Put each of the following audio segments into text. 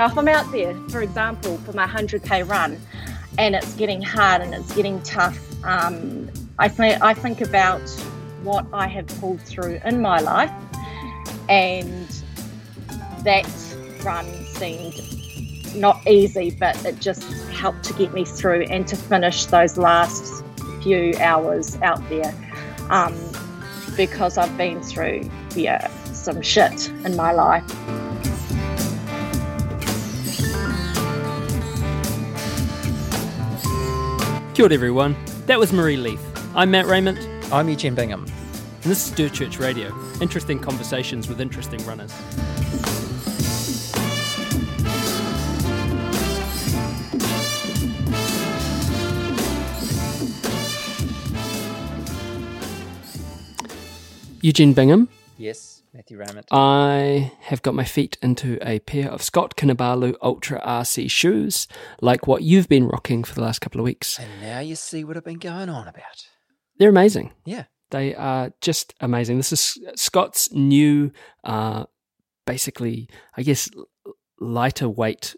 Now, if I'm out there, for example, for my 100k run, and it's getting hard and it's getting tough, um, I think I think about what I have pulled through in my life, and that run seemed not easy, but it just helped to get me through and to finish those last few hours out there um, because I've been through yeah some shit in my life. Kia ora, everyone. That was Marie Leith. I'm Matt Raymond, I'm Eugene Bingham. and this is Dirt Church Radio. Interesting conversations with interesting runners. Eugene Bingham, Yes, Matthew Raymond. I have got my feet into a pair of Scott Kinabalu Ultra RC shoes, like what you've been rocking for the last couple of weeks. and now you see what I've been going on about. They're amazing. Yeah. They are just amazing. This is Scott's new, uh, basically, I guess, lighter weight,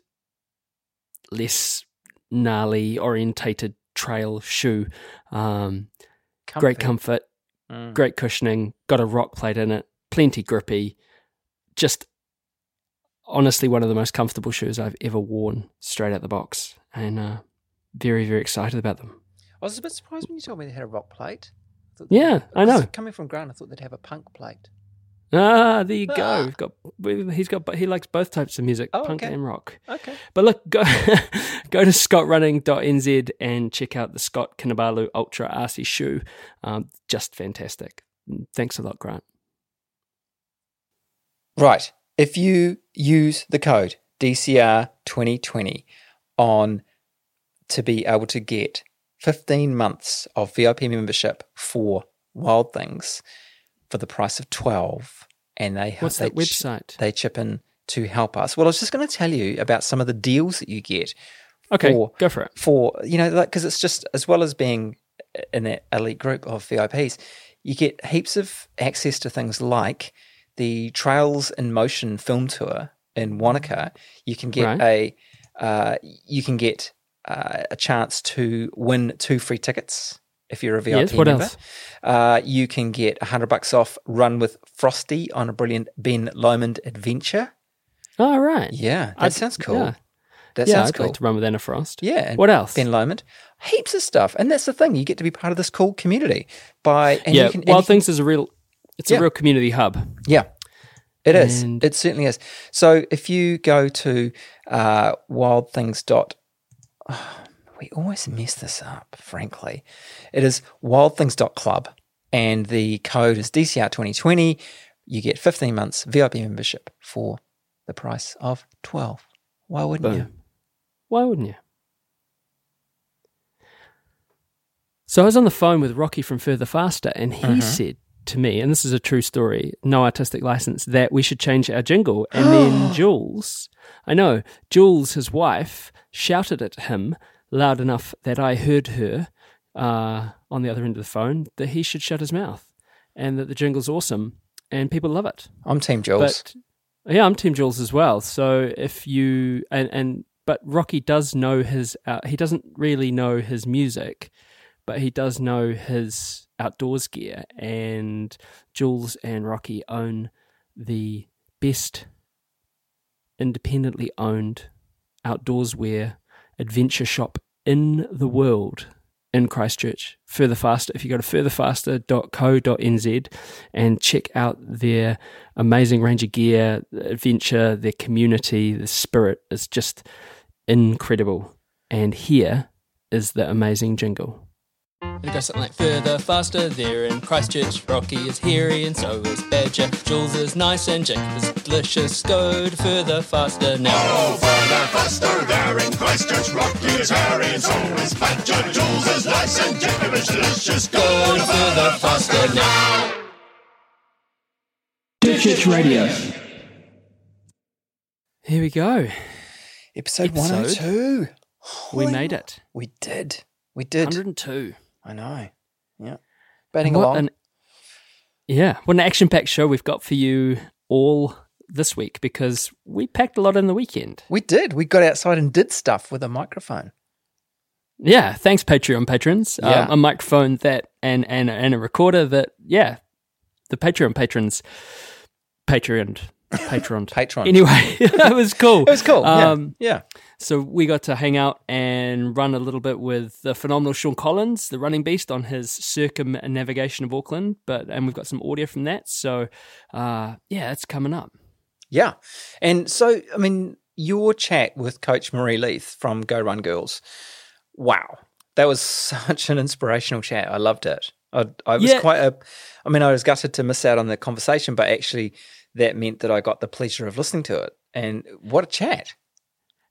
less gnarly orientated trail shoe. Um, great comfort, Mm. great cushioning, got a rock plate in it, plenty grippy. Just honestly, one of the most comfortable shoes I've ever worn straight out the box. And uh, very, very excited about them. I was a bit surprised when you told me they had a rock plate. thought- Yeah, I know. Coming from Grant, I thought they'd have a punk plate. Ah, there you go. Ah. We've got he's got he likes both types of music, Oh, punk okay. and rock. Okay. But look, go go to scottrunning.nz and check out the Scott Kinabalu Ultra RC shoe. Um, just fantastic. Thanks a lot, Grant. Right. If you use the code DCR2020 on to be able to get 15 months of VIP membership for Wild Things for the price of 12 and they What's they that website? they chip in to help us. Well, I was just going to tell you about some of the deals that you get Okay, for go for it. for you know like because it's just as well as being in that elite group of VIPs, you get heaps of access to things like the Trails in Motion film tour in Wanaka. You can get Right. a uh, you can get uh, a chance to win two free tickets if you're a VIP Yes, what member. else? Uh, you can get a hundred bucks off run with Frosty on a brilliant Ben Lomond adventure. Oh right, Yeah, that I'd- sounds cool. yeah. That yeah, sounds I'd cool. like to run with Anna Frost. Yeah. What else? Ben Lomond. Heaps of stuff. And that's the thing. You get to be part of this cool community by and yeah, you can, Wild you can- Things is a real. It's Yeah. a real community hub. Yeah. It is. And- It certainly is. So if you go to uh, wildthings dot we always mess this up, frankly. It is wildthings.club and the code is DCR2020. You get 15 months VIP membership for the price of 12. Why wouldn't you? Why wouldn't you? So I was on the phone with Rocky from Further Faster, and he said to me, and this is a true story, no artistic license, that we should change our jingle. And then Jules, I know, Jules, his wife, shouted at him loud enough that I heard her uh, on the other end of the phone that he should shut his mouth and that the jingle's awesome and people love it. I'm Team Jules. But yeah, I'm Team Jules as well. So if you and and but Rocky does know his uh, he doesn't really know his music, but he does know his outdoors gear. And Jules and Rocky own the best independently owned outdoors wear adventure shop in the world in Christchurch. Further Faster, if you go to furtherfaster.co.nz and check out their amazing range of gear, adventure, their community, the spirit is just incredible. And here is the amazing jingle. It goes something like further, faster, there in Christchurch. Rocky is hairy and so is Badger. Jules is nice and Jacob is delicious. Go to further, faster now. Oh, further, faster, there in Christchurch, Rocky is hairy and so is Badger. Jules is nice and Jacob is delicious. Go to further, faster now. Church Radio. Here we go. Episode, Episode. 102. We Holy made it. We did. We did. 102. I know. Yeah. Batting What along. an- yeah, what an action packed show we've got for you all this week because we packed a lot in the weekend. We did. We got outside and did stuff with a microphone. Yeah, thanks Patreon patrons. Yeah. Um, a microphone that and and and a recorder that yeah, the Patreon patrons Patreon Patron. Patron. Anyway, that was cool. It was cool. Um, yeah. yeah. So we got to hang out and run a little bit with the phenomenal Sean Collins, the running beast, on his circumnavigation of Auckland. But and we've got some audio from that. So uh, yeah, it's coming up. Yeah. And so, I mean, your chat with Coach Marie Leith from Go Run Girls, wow. That was such an inspirational chat. I loved it. I, I was Yeah. quite a, I mean, I was gutted to miss out on the conversation, but actually that meant that I got the pleasure of listening to it. And what a chat.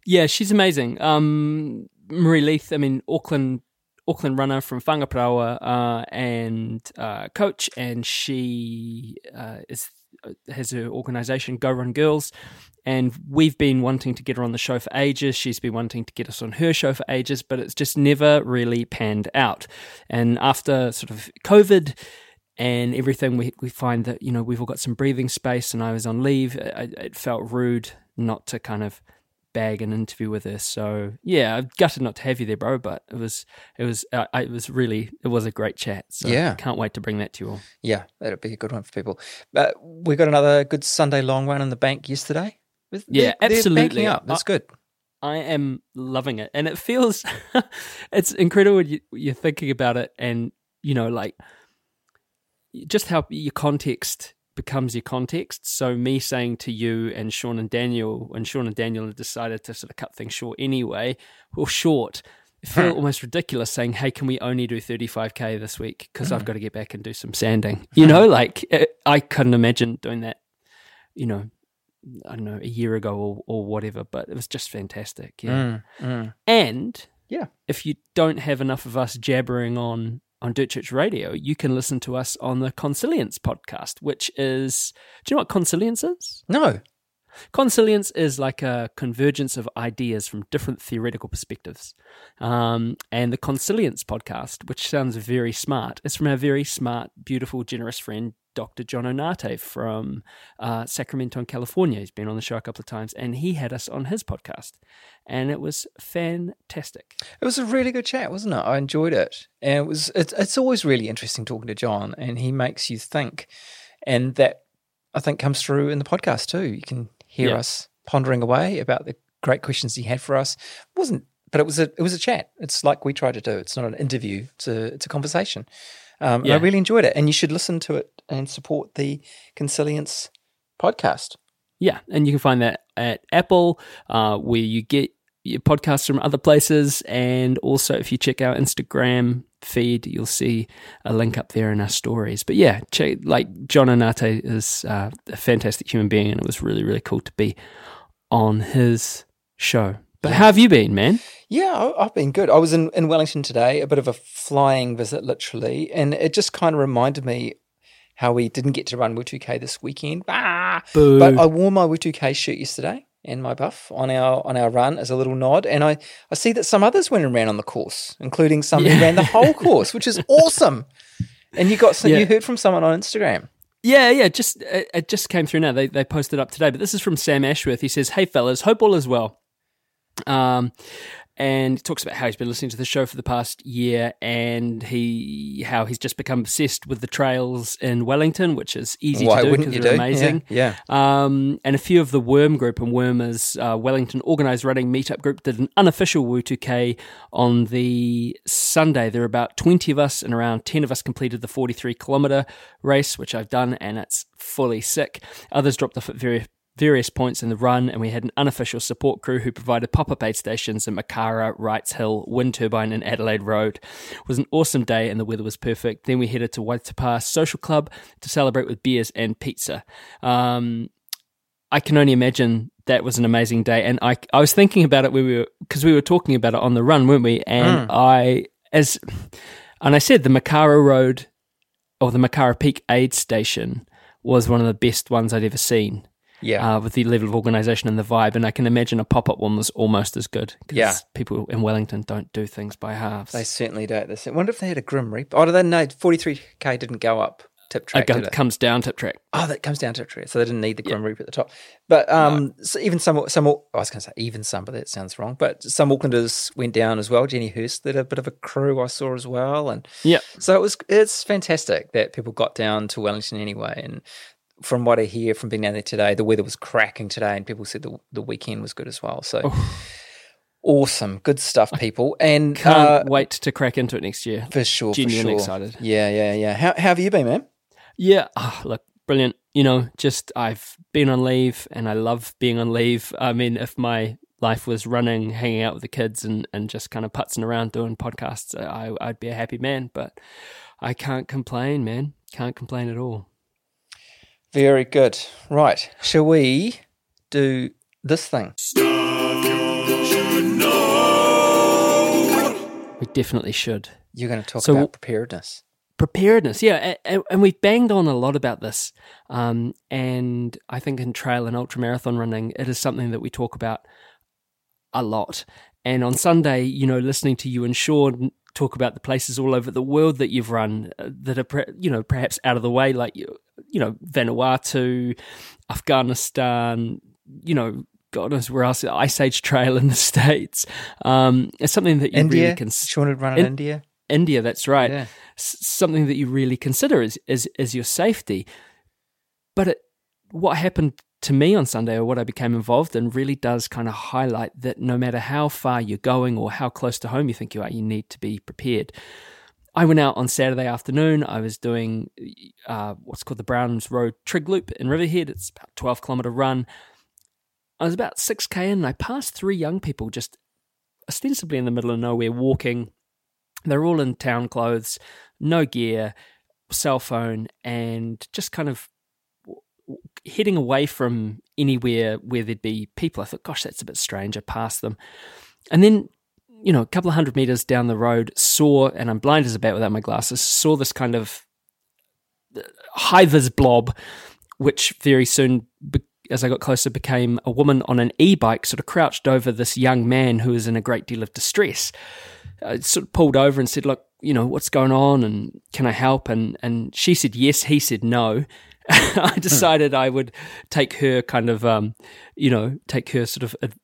Yeah, she's amazing. Um, Marie Leith, I mean, Auckland Auckland runner from Whangaparaoa uh, and uh, coach, and she uh, is has her organisation Go Run Girls, and we've been wanting to get her on the show for ages. She's been wanting to get us on her show for ages, but it's just never really panned out. And after sort of COVID and everything, we we find that you know we've all got some breathing space, and I was on leave. It, it felt rude not to kind of bag an interview with her. So yeah, I'm gutted not to have you there, bro. But it was it was uh, it was really it was a great chat. So Yeah. can't wait to bring that to you all. Yeah, that'd be a good one for people. But we got another good Sunday long run in the bank yesterday. With- Yeah, they're- they're absolutely. up. That's good. I am loving it, and it feels it's incredible when you, you're thinking about it, and you know, like just how your context becomes your context. So me saying to you and Sean and Daniel, and Sean and Daniel had decided to sort of cut things short anyway, or short. It felt almost ridiculous saying, "Hey, can we only do 35k this week? Because I've got to get back and do some sanding." You know, like it, I couldn't imagine doing that. You know, I don't know, a year ago or, or whatever, but it was just fantastic. Yeah. Mm, mm. And Yeah. if you don't have enough of us jabbering on on Dirt Church Radio, you can listen to us on the Consilience podcast, which is do you know what Consilience is? No. Consilience is like a convergence of ideas from different theoretical perspectives. Um, and the Consilience podcast, which sounds very smart, is from our very smart, beautiful, generous friend, Dr. John Onate from uh, Sacramento, in California. He's been on the show a couple of times, and he had us on his podcast. And it was fantastic. It was a really good chat, wasn't it? I enjoyed it, and it was. It's, it's always really interesting talking to John, and he makes you think, and that I think comes through in the podcast too. You can hear Yeah. us pondering away about the great questions he had for us. It wasn't, but it was a it was a chat. It's like we try to do. It's not an interview. It's a it's a conversation. Um, and I really enjoyed it, and you should listen to it and support the Consilience podcast. Yeah, and you can find that at Apple, uh, where you get your podcasts from other places, and also if you check our Instagram feed, you'll see a link up there in our stories. But yeah, check, like John Anate is uh, a fantastic human being, and it was really really cool to be on his show. But how have you been, man? Yeah, I've been good. I was in, in Wellington today, a bit of a flying visit, literally, and it just kind of reminded me how we didn't get to run W2K this weekend. Ah! Boo. But I wore my W2K shirt yesterday and my buff on our on our run as a little nod, and I, I see that some others went and ran on the course, including some Yeah. who ran the whole course, which is awesome. And you got some, Yeah. you heard from someone on Instagram. Yeah, yeah, just it, it just came through now. They they posted up today, but this is from Sam Ashworth. He says, "Hey fellas, hope all is well." Um, and talks about how he's been listening to the show for the past year, and he how he's just become obsessed with the trails in Wellington, which is easy Why to do because they're do? amazing. Yeah, Um, and a few of the Worm group and Wormers uh, Wellington organised running meetup group did an unofficial W2K on the Sunday. There were about 20 of us and around 10 of us completed the 43 kilometre race, which I've done, and it's fully sick. Others dropped off at very various points in the run, and we had an unofficial support crew who provided pop-up aid stations in Makara, Wrights Hill, Wind Turbine, and Adelaide Road. It was an awesome day, and the weather was perfect. Then we headed to Waitapa Social Club to celebrate with beers and pizza. Um, I can only imagine that was an amazing day, and I I was thinking about it when we were because we were talking about it on the run, weren't we? And I as and I said the Makara Road or the Makara Peak Aid Station was one of the best ones I'd ever seen yeah. uh, with the level of organisation and the vibe. And I can imagine a pop up one was almost as good. 'cause Yeah. people in Wellington don't do things by halves. they certainly don't. They I wonder if they had a grim reaper. Oh, did they? No, 43k didn't go up. tip track. it? comes down tip track. Oh, that comes down tip track. So they didn't need the Grim Reaper at the top. But um, so even some, some, I was going to say even some, but that sounds wrong. But some Aucklanders went down as well. Jenny Hurst did a bit of a crew I saw as well, and Yeah. so it was. It's fantastic that people got down to Wellington anyway. And from what I hear from being down there today, the weather was cracking today, and people said the the weekend was good as well. So awesome, good stuff, people. And Can't uh, wait to crack into it next year. for sure, Genuinely for sure. excited. Yeah, yeah, yeah. How, how have you been, man? Yeah, ah, look, brilliant. You know, just I've been on leave and I love being on leave. I mean, if my life was running, hanging out with the kids and, and just kind of putzing around doing podcasts, I, I'd be a happy man. But I can't complain, man. Can't complain at all. Very good. Right. Shall we do this thing? We definitely should. You're going to talk So- about preparedness. preparedness yeah and, and we've banged on a lot about this um, and i think in trail and ultra marathon running it is something that we talk about a lot and on sunday you know listening to you and sean talk about the places all over the world that you've run uh, that are pre- you know perhaps out of the way like you you know vanuatu afghanistan you know God knows where else, Ice Age Trail in the States. Um, it's something that you India. really can. Sean had run in, In- India. India, that's right Yeah. s- something that you really consider is is, is your safety. But it, what happened to me on Sunday, or what I became involved in, really does kind of highlight that no matter how far you're going or how close to home you think you are, you need to be prepared. I went out on Saturday afternoon. I was doing uh, what's called the Browns Road Trig Loop in Riverhead. It's about a 12 kilometer run. I was about 6k in and I passed three young people just ostensibly in the middle of nowhere walking they're all in town clothes, no gear, cell phone, and just kind of heading away from anywhere where there'd be people. I thought, gosh, that's a bit strange. I passed them. And then, you know, a couple of hundred meters down the road, saw, and I'm blind as a bat without my glasses, saw this kind of uh, high vis blob, which very soon, as I got closer, became a woman on an e bike, sort of crouched over this young man who was in a great deal of distress. I sort of pulled over and said, "Look, you know what's going on, and can I help?" And and she said yes. He said no. I decided I would take her kind of, um, you know, take her sort of ad-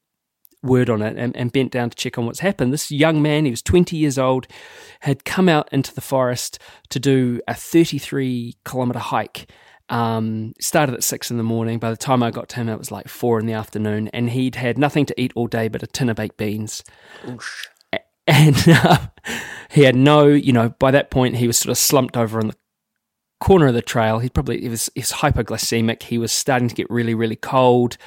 word on it, and, and bent down to check on what's happened. This young man, he was twenty years old, had come out into the forest to do a thirty-three kilometer hike. Um, started at six in the morning. By the time I got to him, it was like four in the afternoon, and he'd had nothing to eat all day but a tin of baked beans and uh, he had no, you know, by that point he was sort of slumped over on the corner of the trail. He probably he was he was hypoglycemic. He was starting to get really really cold.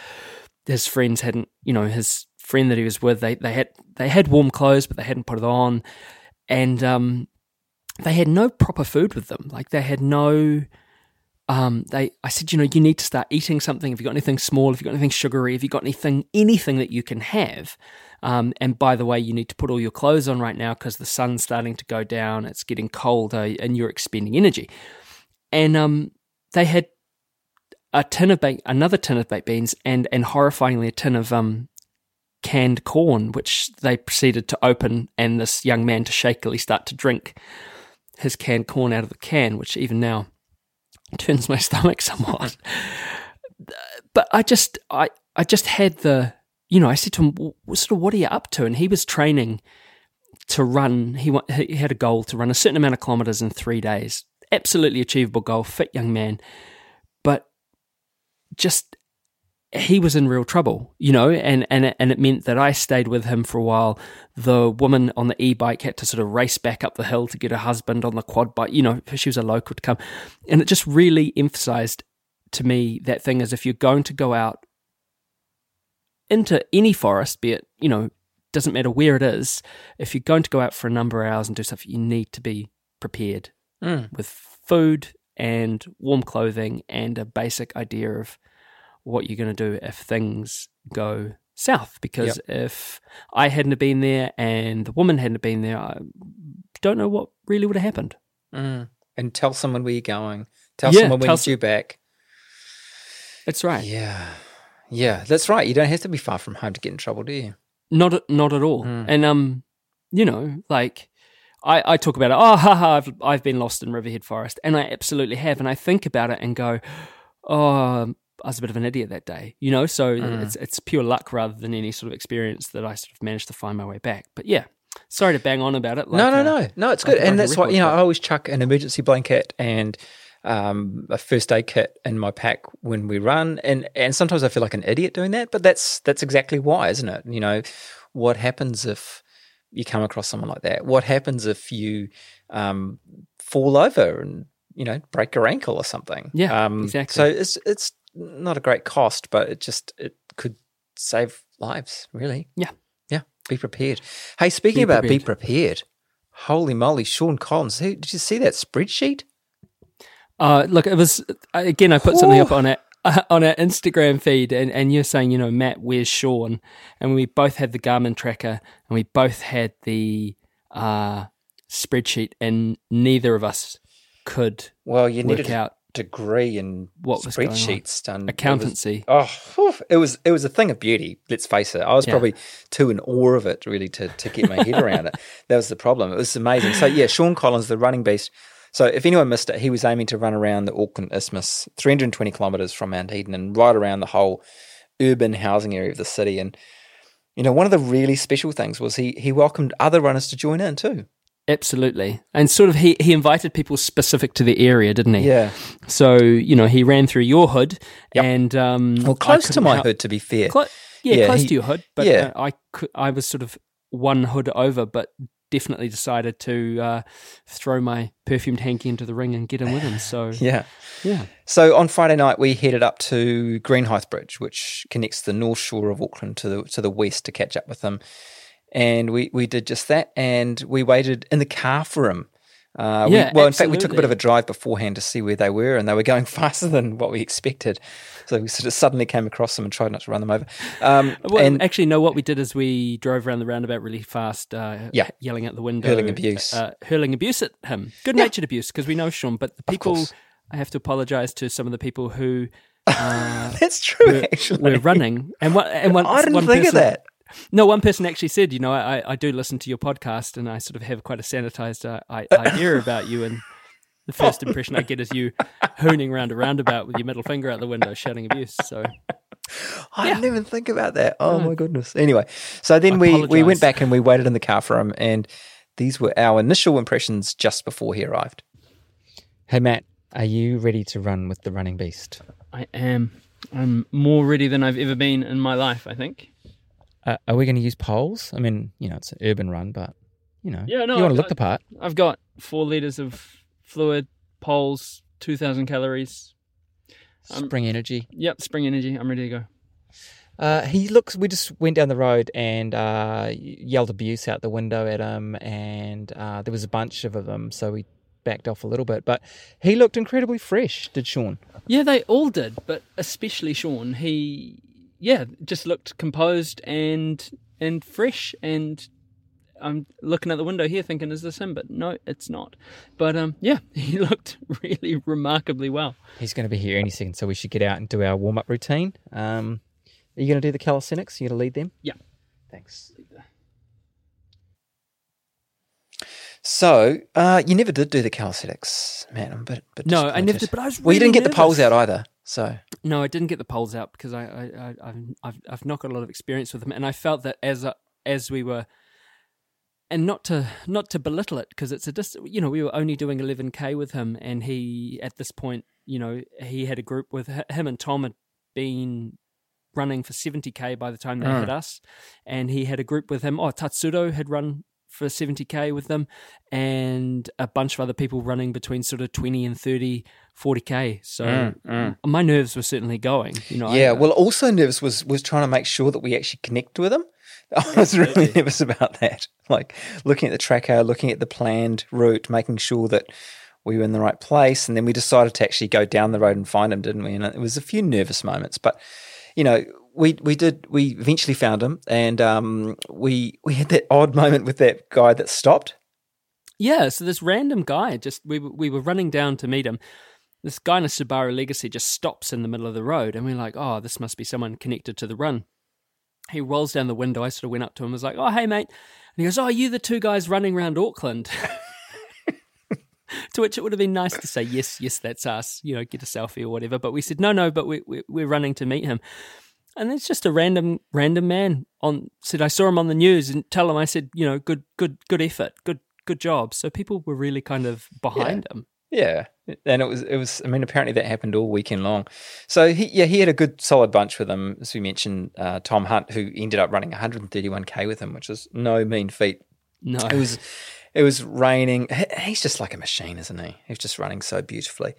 His friends hadn't, you know, his friend that he was with, they they had they had warm clothes, but they hadn't put it on, and um, they had no proper food with them. Like they had no. Um, they, I said, you know, you need to start eating something. If you got anything small, if you got anything sugary, if you got anything, anything that you can have, um, and by the way, you need to put all your clothes on right now because the sun's starting to go down. It's getting colder, and you're expending energy. And um, they had a tin of another tin of baked beans, and and horrifyingly a tin of um, canned corn, which they proceeded to open, and this young man to shakily start to drink his canned corn out of the can, which even now turns my stomach somewhat. but I just, I, I just had the, you know, I said to him, sort of, what are you up to? And he was training to run. He he had a goal to run a certain amount of kilometers in three days. Absolutely achievable goal. Fit young man, but just he was in real trouble, you know, and and it, and it meant that I stayed with him for a while. The woman on the e-bike had to sort of race back up the hill to get her husband on the quad bike, you know, she was a local to come, and it just really emphasized to me that thing is if you're going to go out into any forest, be it you know doesn't matter where it is, if you're going to go out for a number of hours and do stuff, you need to be prepared Mm. with food and warm clothing and a basic idea of what you're going to do if things go south. Because if I hadn't have been there and the woman hadn't been there, I don't know what really would have happened. Mm. And tell someone where you're going. Tell Yeah, someone when you're back. That's right. Yeah. Yeah, that's right. You don't have to be far from home to get in trouble, do you? Not at- not at all. Mm. And um, you know, like I, I talk about it. Oh, haha, I've I've been lost in Riverhead Forest, and I absolutely have. And I think about it and go, oh, I was a bit of an idiot that day, you know. So Mm. it's it's pure luck rather than any sort of experience that I sort of managed to find my way back. But yeah, sorry to bang on about it. Like, no, no, uh, no, no. It's good, a and that's why you know I always chuck an emergency blanket and um, a first aid kit in my pack when we run, and and sometimes I feel like an idiot doing that, but that's that's exactly why, isn't it? You know, what happens if you come across someone like that? What happens if you um, fall over and you know break your ankle or something? Yeah, um, exactly. So it's it's not a great cost, but it just it could save lives, really. Yeah. Yeah, be prepared. Hey, speaking Be about be prepared. prepared, holy moly, Sean Collins, who, did you see that spreadsheet? Uh, look, it was again. I put something up on it on our Instagram feed, and, and you're saying, you know, Matt, where's Sean? And we both had the Garmin tracker, and we both had the uh, spreadsheet, and neither of us could Well, you work needed a out degree in What was going on. spreadsheets done. It was- accountancy. Oh, it was it was a thing of beauty. Let's face it. I was Yeah. probably too in awe of it, really, to to get my head around it. That was the problem. It was amazing. So yeah, Sean Collins, the running beast. So if anyone missed it, he was aiming to run around the Auckland Isthmus, 320 kilometres from Mount Eden, and right around the whole urban housing area of the city. And you know, one of the really special things was he he welcomed other runners to join in too. Absolutely, and sort of he he invited people specific to the area, didn't he? Yeah, So you know, he ran through your hood, Yep. and um, well, close to my help- hood, to be fair. Clo- yeah, Yeah, close he- to your hood, but yeah. uh, I could, I was sort of one hood over, but definitely decided to uh, throw my perfumed hanky into the ring and get in with him. So Yeah. yeah, So on Friday night, we headed up to Greenhithe Bridge, which connects the north shore of Auckland to the to the west to catch up with them. And we, we did just that, and we waited in the car for him. Uh, we- Yeah, well, in fact, we took a bit of a drive beforehand to see where they were, and they were going faster than what we expected. So we sort of suddenly came across them and tried not to run them over. Um, well, and actually, no. What we did is we drove around the roundabout really fast, uh, Yeah. yelling at the window, Hurling abuse. uh, hurling abuse at him, good natured abuse, because we know Sean. But the people. I have to apologise to some of the people who uh, that's true, were, actually. were running, and one, and one, I didn't think person, of that. No, one person actually said, you know, I, I do listen to your podcast and I sort of have quite a sanitized uh, I, idea about you. And the first impression I get is you hooning around a roundabout with your middle finger out the window, shouting abuse. So, I Yeah. didn't even think about that. Oh my goodness. Anyway, so then I we, we went back and we waited in the car for him, and these were our initial impressions just before he arrived. Hey Matt, are you ready to run with the running beast? I am. I'm more ready than I've ever been in my life, I think. Uh, are we going to use poles? I mean, you know, it's an urban run, but you know, Yeah, no, you want to look the part. I've got four liters of fluid, poles, 2,000 calories. Um, Spring energy. Yep, spring energy. I'm ready to go. Uh, he looks. We just went down the road and uh, yelled abuse out the window at him, and uh, there was a bunch of them, so we backed off a little bit. But he looked incredibly fresh. Did Sean? Yeah, they all did, but especially Sean. He, yeah, just looked composed and and fresh. And I'm looking at the window here, thinking, "Is this him?" But no, it's not. But um, yeah, he looked really remarkably well. He's going to be here any second, so we should get out and do our warm up routine. Um, are you going to do the calisthenics? Are you going to lead them? Yeah. Thanks. So, uh, you never did do the calisthenics, man. I'm bit No, I never did. But I was. Well, you didn't really get the poles out either. So, No, I didn't get the poles out because I, I, I I've, I've, I've not got a lot of experience with them, and I felt that as as we were, and not to not to belittle it because it's a dis, you know, we were only doing 11k with him, and he at this point, you know, he had a group with him and Tom had been running for 70k by the time they Mm. had us, and he had a group with him. Oh, Tatsudo had run for 70k with them and a bunch of other people running between sort of 20 and 30 40k so my nerves were certainly going you know I- Mm, yeah. well, also nervous was was trying to make sure that we actually connect with them. I was really nervous about that. Like looking at the tracker, looking at the planned route, making sure that we were in the right place, and then we decided to actually go down the road and find them didn't we? And it was a few nervous moments, but you know, we we did we eventually found him, and um, we we had that odd moment with that guy that stopped. Yeah, so this random guy just we we were running down to meet him. This guy in a Subaru Legacy just stops in the middle of the road, and we're like, "Oh, this must be someone connected to the run." he rolls down the window. I sort of went up to him, was like, "Oh, hey, mate," and he goes, "Oh, are you the two guys running around Auckland?" to which it would have been nice to say, "Yes, yes, that's us." You know, get a selfie or whatever. But we said, "No, no," but we, we we're running to meet him. And it's just a random random man on said I saw him on the news and tell him I said, you know, good good good effort, good good job. So people were really kind of behind him. Yeah, and it was it was. I mean, apparently that happened all weekend long. So he yeah he had a good solid bunch with him. As we mentioned, uh, Tom Hunt, who ended up running 131k with him, which is no mean feat. No, It was it was raining. He's just like a machine, isn't he? He's just running so beautifully.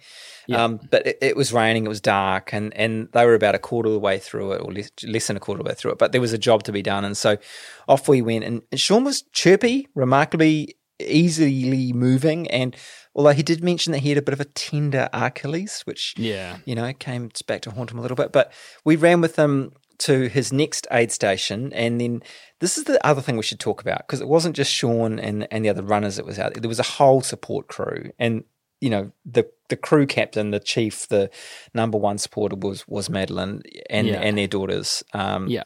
Yeah. Um, but it, it was raining. It was dark, and and they were about a quarter of the way through it, or less, less than a quarter of the way through it. But there was a job to be done, and so off we went. And, and Sean was chirpy, remarkably easily moving, and although he did mention that he had a bit of a tender Achilles, which yeah, you know, came back to haunt him a little bit. But we ran with him to his next aid station, and then this is the other thing we should talk about because it wasn't just Sean and and the other runners that was out there. There was a whole support crew, and you know the the crew captain, the chief, the number one supporter was was Madeline and Yeah. and their daughters. Um, yeah,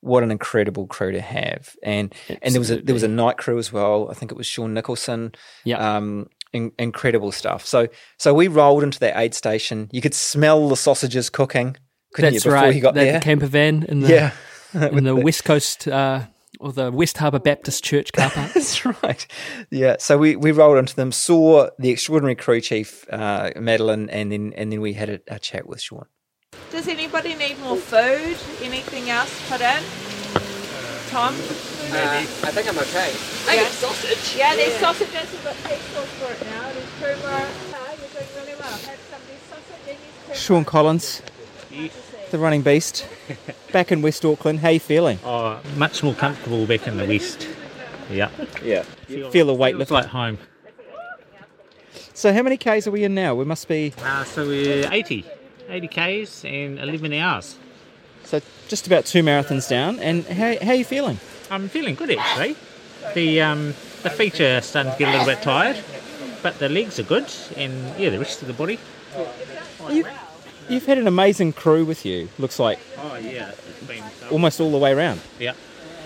what an incredible crew to have, and and there was a there was a night crew as well. I think it was Sean Nicholson yeah. um, in, incredible stuff. So so we rolled into that aid station. You could smell the sausages cooking, couldn't That's you? Before right. you got the, there, the camper van in the yeah, in the West Coast uh, or the West Harbour Baptist Church car park. that's right. Yeah, so we, we rolled into them, saw the extraordinary crew chief uh, Madeline, and then and then we had a, a chat with Sean. Does anybody need more food? Anything else put in? Tom? I think I'm okay. I yeah. sausage. Yeah, there's sausages. We've got pig sauce for it now. There's creamer. You're doing really well. I've somebody's sausage and there's creamer. Sean Collins, the running beast, back in West Auckland. How are you feeling? Oh, much more comfortable back in the west. Yeah. Yeah, Feel the weight Feels lift. like home. So how many k's are we in now? We must be Uh, so we're 80. 80 Ks and 11 hours. so just about two marathons down. And how how you feeling? I'm feeling good actually. The um, the feet are starting to get a little bit tired, but the legs are good, and yeah, the rest of the body. You, you've had an amazing crew with you. Looks like Oh yeah, it's been almost all the way around. Yeah,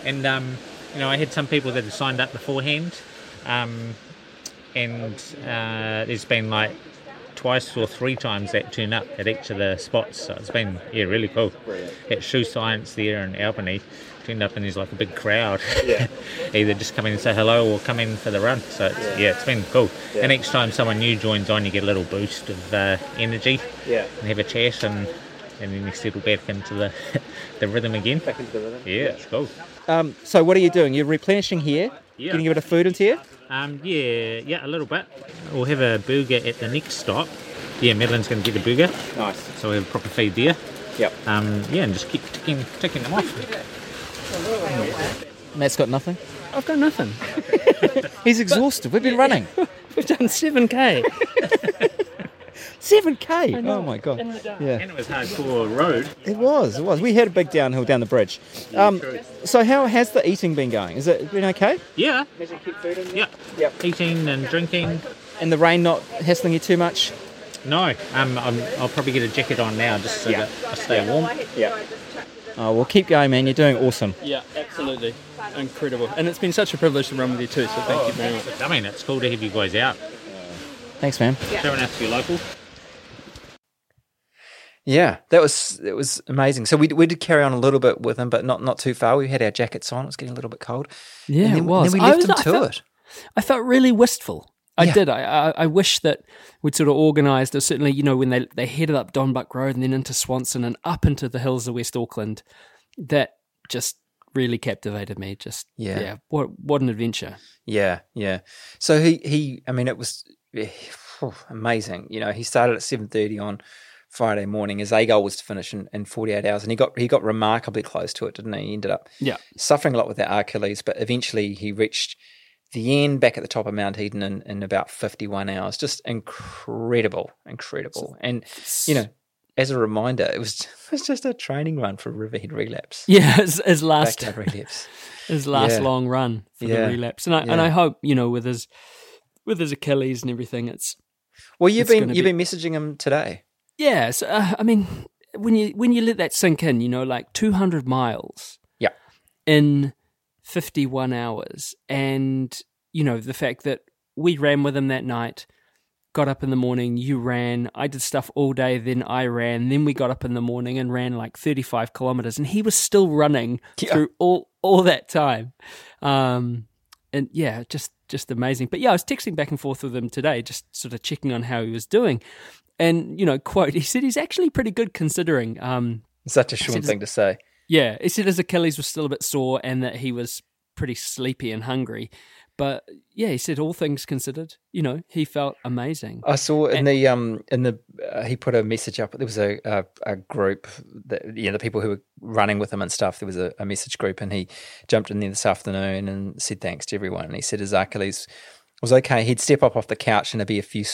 and um, you know, I had some people that had signed up beforehand, um, and uh, there's been like twice or three times that turn up at each of the spots. So it's been yeah, really cool. At Shoe Science there in Albany, turned up and there's like a big crowd. Yeah. Either just come in and say hello or come in for the run. So it's, yeah. it's been cool. And each time someone new joins on, you get a little boost of uh, energy. Yeah. And have a chat and. And then you settle back into the the rhythm again. Back into the rhythm. Yeah, it's cool. Um, so what are you doing? You're replenishing here, Yeah. getting a bit of food into here. Um, yeah, yeah, a little bit. We'll have a burger at the next stop. Yeah, Madeline's going to get a burger, nice. so we'll have a proper feed there. Yep. Um, yeah, and just keep ticking, ticking them off. Matt's got nothing. I've got nothing. He's exhausted. We've been running We've done seven k. seven k. Oh my god. Yeah. And it was hardcore road. It was, it was. We had a big downhill down the bridge. Um, so how has the eating been going? Is it been okay? Yeah. Yeah. Yep. Eating and drinking. And the rain not hassling you too much? No, um, I'm, I'll probably get a jacket on now just so that I stay warm. Yeah. Oh, well, keep going, man. You're doing awesome. Yeah, absolutely, incredible. And it's been such a privilege to run with you too. So thank you very much. I mean, it's cool to have you guys out. Thanks, man. Showing us you're local. Yeah, that was it was amazing. So we we did carry on a little bit with him, but not not too far. We had our jackets on. It was getting a little bit cold. Yeah, and then, it was. And then we I left was- him I to felt- it. I felt really wistful. I Yeah. did. I, I I wish that we'd sort of organised, or certainly, you know, when they they headed up Don Buck Road and then into Swanson and up into the hills of West Auckland, that just really captivated me. Just Yeah. yeah, what what an adventure. Yeah, yeah. So he he I mean it was eh, amazing. You know, he started at seven thirty on Friday morning. His A goal was to finish in, in forty eight hours and he got he got remarkably close to it, didn't he? He ended up Yeah, suffering a lot with that Achilles, but eventually he reached the end back at the top of Mount Eden in, in about fifty one hours. Just incredible, incredible. And you know, as a reminder, it was it was just a training run for Riverhead relapse. yeah. His, his last relapse. his last Yeah. long run for Yeah. the relapse, and I and I hope you know with his with his Achilles and everything, it's Well, you've It's been you've be- been messaging him today. Yeah, so, uh, I mean, when you when you let that sink in, you know, like two hundred miles. Yeah. in 51 hours. And, you know, the fact that we ran with him that night, got up in the morning, you ran, I did stuff all day, then I ran, then we got up in the morning and ran like 35 kilometers, and he was still running Yeah. through all, all that time. Um, and yeah, just just amazing. But yeah, I was texting back and forth with him today, just sort of checking on how he was doing. And you know, quote, he said he's actually pretty good considering. Um, Such a Said- thing to say. yeah, he said his Achilles was still a bit sore and that he was pretty sleepy and hungry. But yeah, he said all things considered, you know, he felt amazing. I saw in And- the um in the uh, he put a message up. There was a a, a group that you know the people who were running with him and stuff. There was a, a message group, and he jumped in there this afternoon and said thanks to everyone. And he said his Achilles was okay. He'd step up off the couch and there'd be a few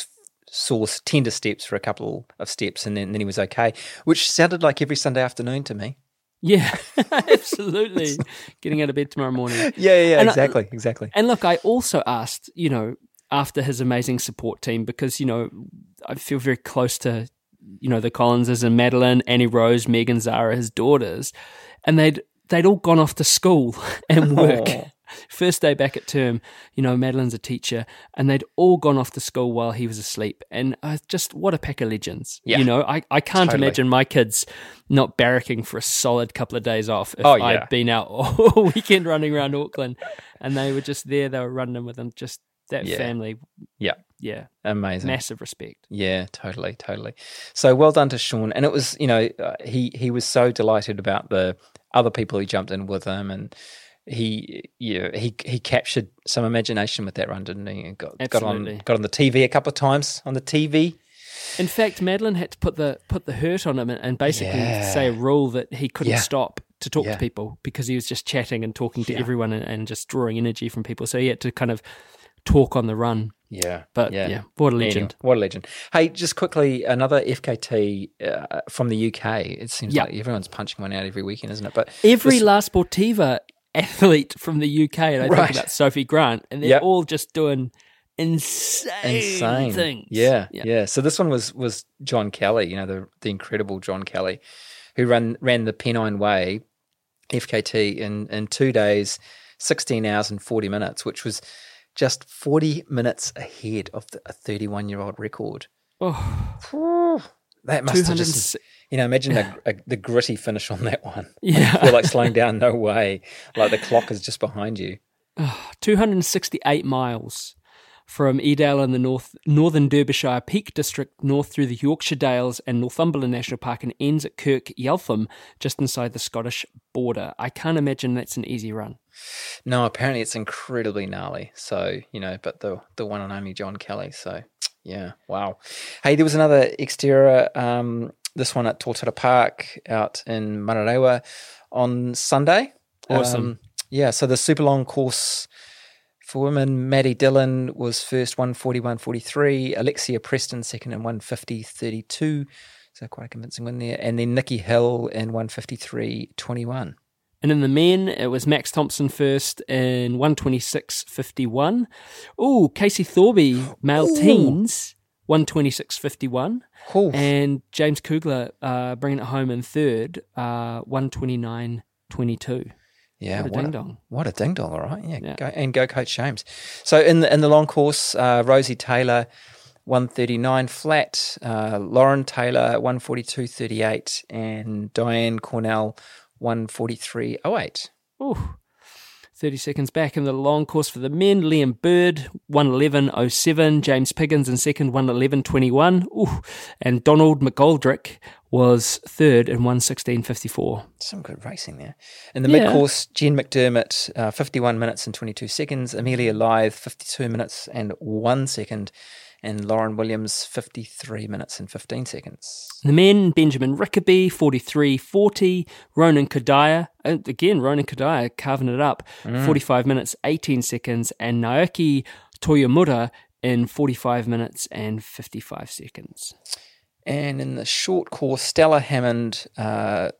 s- sore tender steps for a couple of steps, and then, then he was okay. Which sounded like every Sunday afternoon to me. Yeah, absolutely. Getting out of bed tomorrow morning. Yeah, yeah, And I- exactly, exactly. And look, I also asked, you know, after his amazing support team, because, you know, I feel very close to, you know, the Collinses and Madeline, Annie Rose, Megan Zara, his daughters, and they'd they'd all gone off to school and work. Oh. First day back at term, you know, Madeline's a teacher, and they'd all gone off to school while he was asleep. And uh, just what a pack of legends. Yeah. You know, I, I can't Totally. imagine my kids not barracking for a solid couple of days off if Oh, yeah. I'd been out all weekend running around Auckland and they were just there, they were running with them. Just that Yeah. family. Yeah. Yeah. Amazing. Massive respect. Yeah, totally, totally. So well done to Sean, and it was you know uh, he he was so delighted about the other people who jumped in with him, and he yeah he he captured some imagination with that run, didn't he? And got got on got on the TV a couple of times on the TV. In fact, Madeline had to put the put the hurt on him and, and basically Yeah. say a rule that he couldn't Yeah. stop to talk Yeah. to people because he was just chatting and talking to everyone and, and just drawing energy from people. So he had to kind of talk on the run. Yeah, But yeah, what a Anyway, legend. what a legend. Hey, just quickly, another FKT uh, from the UK. It seems like everyone's punching one out every weekend, isn't it? But Every this- La Sportiva athlete from the UK, and I Right. think about Sophie Grant, and they're Yep. all just doing insane, insane things. Yeah, yeah, So this one was was John Kelly, you know, the the incredible John Kelly, who ran ran the Pennine Way FKT in in two days, sixteen hours and forty minutes, which was just forty minutes ahead of the, a thirty one year old record. Oh, That must have just you know imagine the, a, the gritty finish on that one. Yeah. You're like slowing down, no way. Like the clock is just behind you. 268 miles from Edale in the north northern Derbyshire Peak District north through the Yorkshire Dales and Northumberland National Park and ends at Kirk Yetholm just inside the Scottish border. I can't imagine that's an easy run. No, apparently it's incredibly gnarly. So, you know, but the the one and only John Kelly. So, yeah, wow. Hey, there was another XTERRA, um, this one at Totara Park out in Manurewa on Sunday. Awesome. Um, yeah, so the super long course for women, Maddie Dillon was first 141.43, Alexia Preston second in 150.32. So quite a convincing win there. And then Nikki Hill in 153.21. And in the men, it was Max Thompson first in 126.51. Oh, Casey Thorby, male Ooh. teens, 126.51. Ooh. And James Kugler uh, bringing it home in third, uh, 129.22. Yeah, What a what ding dong. What a ding dong, all right. Yeah, Yeah. Go, and go Coach James. So in the in the long course, uh, Rosie Taylor, one thirty nine flat. Uh, Lauren Taylor, one forty two thirty eight, and Diane Cornell, one forty three oh eight. Ooh. 30 seconds back in the long course for the men. Liam Bird, 111.07. James Piggins in second, 111.21. Ooh. And Donald McGoldrick was third in 116.54. Some good racing there. In the Yeah. mid course, Jen McDermott, uh, fifty one minutes and twenty two seconds. Amelia Lythe, fifty two minutes and one second, and Lauren Williams, fifty three minutes and fifteen seconds. The men, Benjamin Rickaby, 43.40. Ronan Kodaya, uh, again, Ronan Kodaya carving it up, 45 minutes, 18 seconds. And Naoki Toyomura in 45 minutes and 55 seconds. And in the short course, Stella Hammond, uh,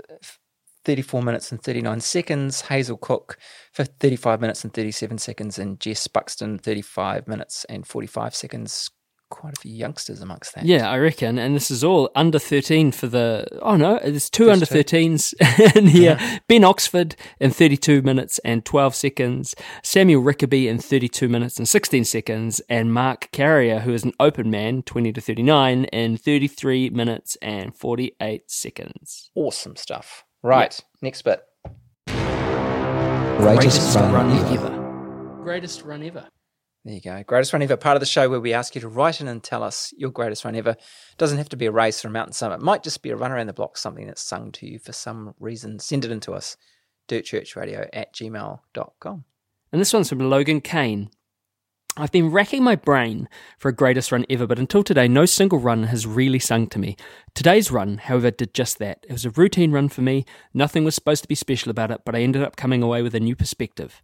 34 minutes and 39 seconds. Hazel Cook, for 35 minutes and 37 seconds. And Jess Buxton, 35 minutes and 45 seconds. Quite a few youngsters amongst that. Yeah, I reckon. And this is all under 13 for the. Oh, no, there's two Just under two. 13s in here. Ben Oxford in 32 minutes and 12 seconds. Samuel Rickaby in 32 minutes and 16 seconds. And Mark Carrier, who is an open man, 20 to 39, in 33 minutes and 48 seconds. Awesome stuff. Right, next bit. Greatest, run, ever. Greatest run ever. There you go. Greatest run ever, part of the show where we ask you to write in and tell us your greatest run ever. Doesn't have to be a race or a mountain summit. It might just be a run around the block, something that's sung to you for some reason. Send it in to us. dirtchurchradio at gmail.com. And this one's from Logan Kane. I've been racking my brain for a greatest run ever, but until today, no single run has really sung to me. Today's run, however, did just that. It was a routine run for me. Nothing was supposed to be special about it, but I ended up coming away with a new perspective.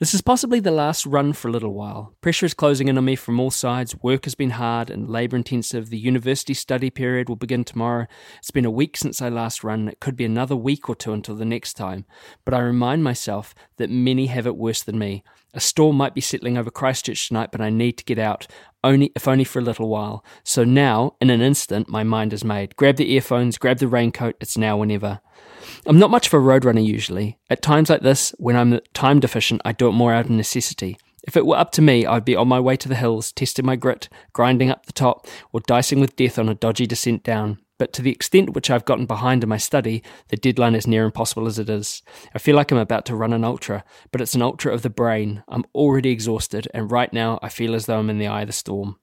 This is possibly the last run for a little while. Pressure is closing in on me from all sides. Work has been hard and labour intensive. The university study period will begin tomorrow. It's been a week since I last run. It could be another week or two until the next time. But I remind myself that many have it worse than me. A storm might be settling over Christchurch tonight, but I need to get out, only if only for a little while. So now, in an instant, my mind is made. Grab the earphones, grab the raincoat. It's now or never. I'm not much of a road runner usually. At times like this, when I'm time deficient, I do it more out of necessity. If it were up to me, I'd be on my way to the hills, testing my grit, grinding up the top, or dicing with death on a dodgy descent down. But to the extent which I've gotten behind in my study, the deadline is near impossible as it is. I feel like I'm about to run an ultra, but it's an ultra of the brain. I'm already exhausted, and right now I feel as though I'm in the eye of the storm.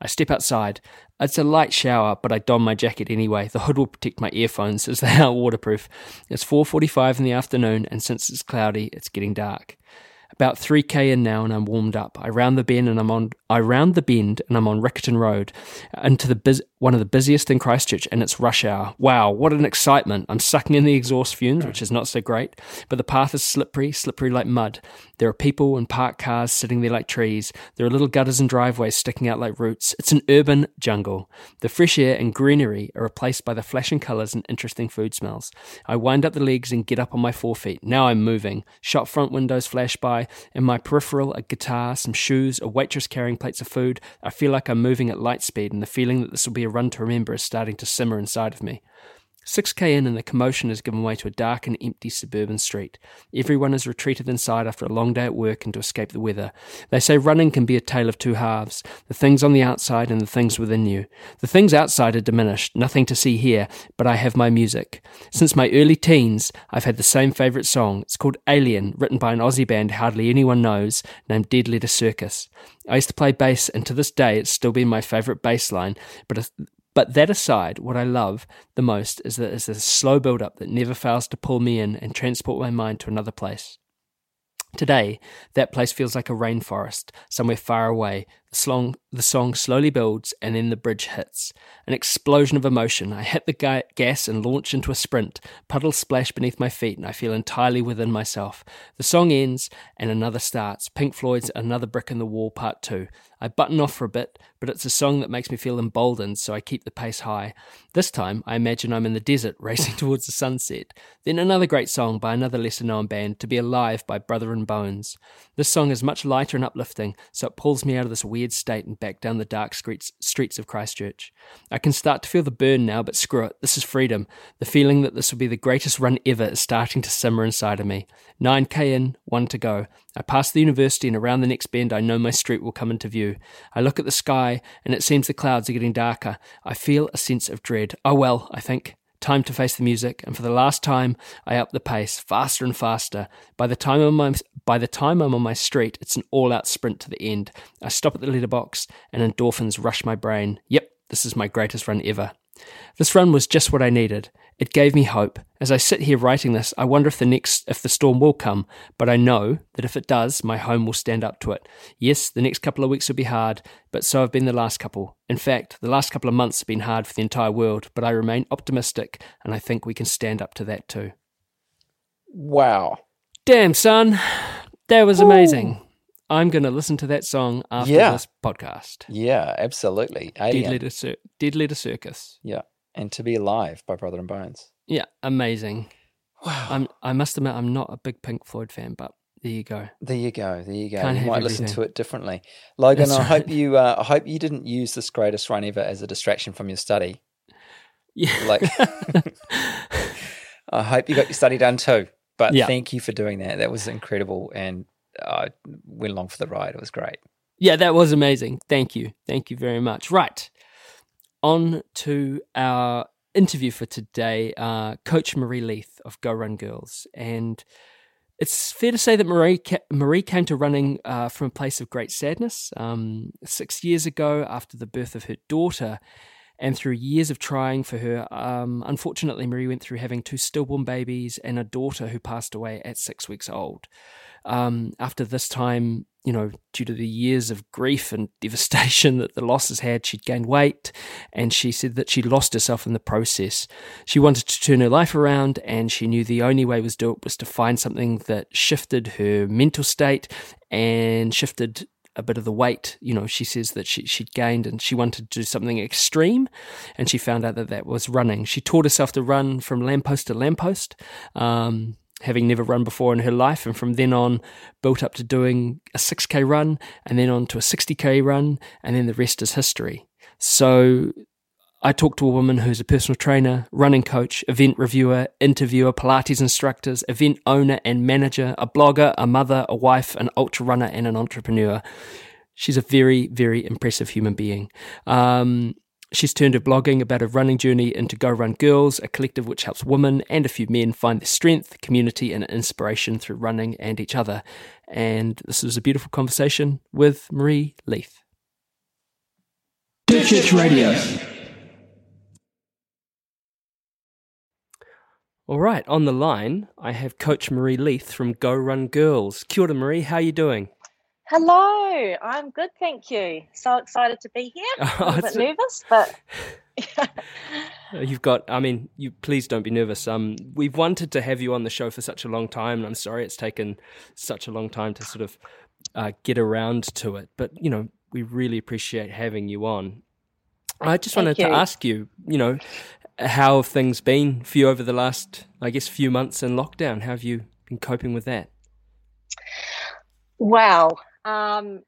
I step outside. It's a light shower, but I don my jacket anyway. The hood will protect my earphones as they are waterproof. It's 4:45 in the afternoon, and since it's cloudy, it's getting dark. About 3k in now, and I'm warmed up. I round the bend, and I'm on. I round the bend, and I'm on Riccarton Road, into the bus- one of the busiest in Christchurch, and it's rush hour. Wow, what an excitement! I'm sucking in the exhaust fumes, which is not so great. But the path is slippery, slippery like mud. There are people and parked cars sitting there like trees. There are little gutters and driveways sticking out like roots. It's an urban jungle. The fresh air and greenery are replaced by the flashing colours and interesting food smells. I wind up the legs and get up on my forefeet. Now I'm moving. Shop front windows flash by. In my peripheral, a guitar, some shoes, a waitress carrying plates of food. I feel like I'm moving at light speed, and the feeling that this will be a run to remember is starting to simmer inside of me. 6k in and the commotion has given way to a dark and empty suburban street. Everyone has retreated inside after a long day at work and to escape the weather. They say running can be a tale of two halves the things on the outside and the things within you. The things outside are diminished, nothing to see here, but I have my music. Since my early teens, I've had the same favourite song. It's called Alien, written by an Aussie band hardly anyone knows, named Dead Letter Circus. I used to play bass, and to this day, it's still been my favourite bass line, but but that aside, what I love the most is that it's a slow build up that never fails to pull me in and transport my mind to another place. Today, that place feels like a rainforest, somewhere far away. The song, the song slowly builds, and then the bridge hits. An explosion of emotion. I hit the ga- gas and launch into a sprint. Puddles splash beneath my feet, and I feel entirely within myself. The song ends, and another starts. Pink Floyd's Another Brick in the Wall, Part 2. I button off for a bit, but it's a song that makes me feel emboldened, so I keep the pace high. This time, I imagine I'm in the desert, racing towards the sunset. Then another great song by another lesser known band, To Be Alive by Brother and Bones. This song is much lighter and uplifting, so it pulls me out of this weird state and back down the dark streets, streets of Christchurch. I can start to feel the burn now, but screw it, this is freedom. The feeling that this will be the greatest run ever is starting to simmer inside of me. 9k in, one to go. I pass the university and around the next bend I know my street will come into view. I look at the sky and it seems the clouds are getting darker. I feel a sense of dread. Oh well, I think. Time to face the music, and for the last time, I up the pace, faster and faster. By the time I'm on my, by the time I'm on my street, it's an all-out sprint to the end. I stop at the letterbox, and endorphins rush my brain. Yep, this is my greatest run ever. This run was just what I needed. It gave me hope. As I sit here writing this, I wonder if the next if the storm will come, but I know that if it does, my home will stand up to it. Yes, the next couple of weeks will be hard, but so have been the last couple. In fact, the last couple of months have been hard for the entire world, but I remain optimistic and I think we can stand up to that too. Wow. Damn, son. That was amazing. I'm going to listen to that song after Yeah. this podcast. Yeah, absolutely. Dead. Letter, Cir- Dead Letter Circus. Yeah. And To Be Alive by Brother and Bones. Yeah, amazing. Wow. I'm, I must admit, I'm not a big Pink Floyd fan, but There you go. There you go. There you go. Can't you might listen to it differently, Logan. That's I hope you. Uh, I hope you didn't use this greatest run ever as a distraction from your study. Yeah. Like, I hope you got your study done too. But Yeah. thank you for doing that. That was incredible, and I went along for the ride. It was great. Yeah, that was amazing. Thank you. Thank you very much. Right. On to our interview for today, uh, Coach Marie Leith of Go Run Girls. And it's fair to say that Marie, ca- Marie came to running uh, from a place of great sadness. Um, six years ago, after the birth of her daughter, and through years of trying for her, um, unfortunately, Marie went through having two stillborn babies and a daughter who passed away at six weeks old. Um, after this time, you know, due to the years of grief and devastation that the losses had, she'd gained weight and she said that she lost herself in the process. She wanted to turn her life around and she knew the only way was to do it was to find something that shifted her mental state and shifted a bit of the weight. You know, she says that she, she'd gained and she wanted to do something extreme and she found out that that was running. She taught herself to run from lamppost to lamppost. Um, having never run before in her life, and from then on, built up to doing a 6k run, and then on to a 60k run, and then the rest is history. So, I talked to a woman who's a personal trainer, running coach, event reviewer, interviewer, Pilates instructors, event owner and manager, a blogger, a mother, a wife, an ultra runner, and an entrepreneur. She's a very, very impressive human being. Um, She's turned her blogging about her running journey into Go Run Girls, a collective which helps women and a few men find their strength, community, and inspiration through running and each other. And this was a beautiful conversation with Marie Leith. Church Radio. All right, on the line, I have Coach Marie Leith from Go Run Girls. Kia ora, Marie. How are you doing? Hello, I'm good, thank you. So excited to be here. Oh, a bit nervous, but You've got, I mean, you please don't be nervous. Um, we've wanted to have you on the show for such a long time, and I'm sorry it's taken such a long time to sort of uh, get around to it. But you know, we really appreciate having you on. I just wanted to ask you, you know, how have things been for you over the last, I guess, few months in lockdown? How have you been coping with that? wow. Um,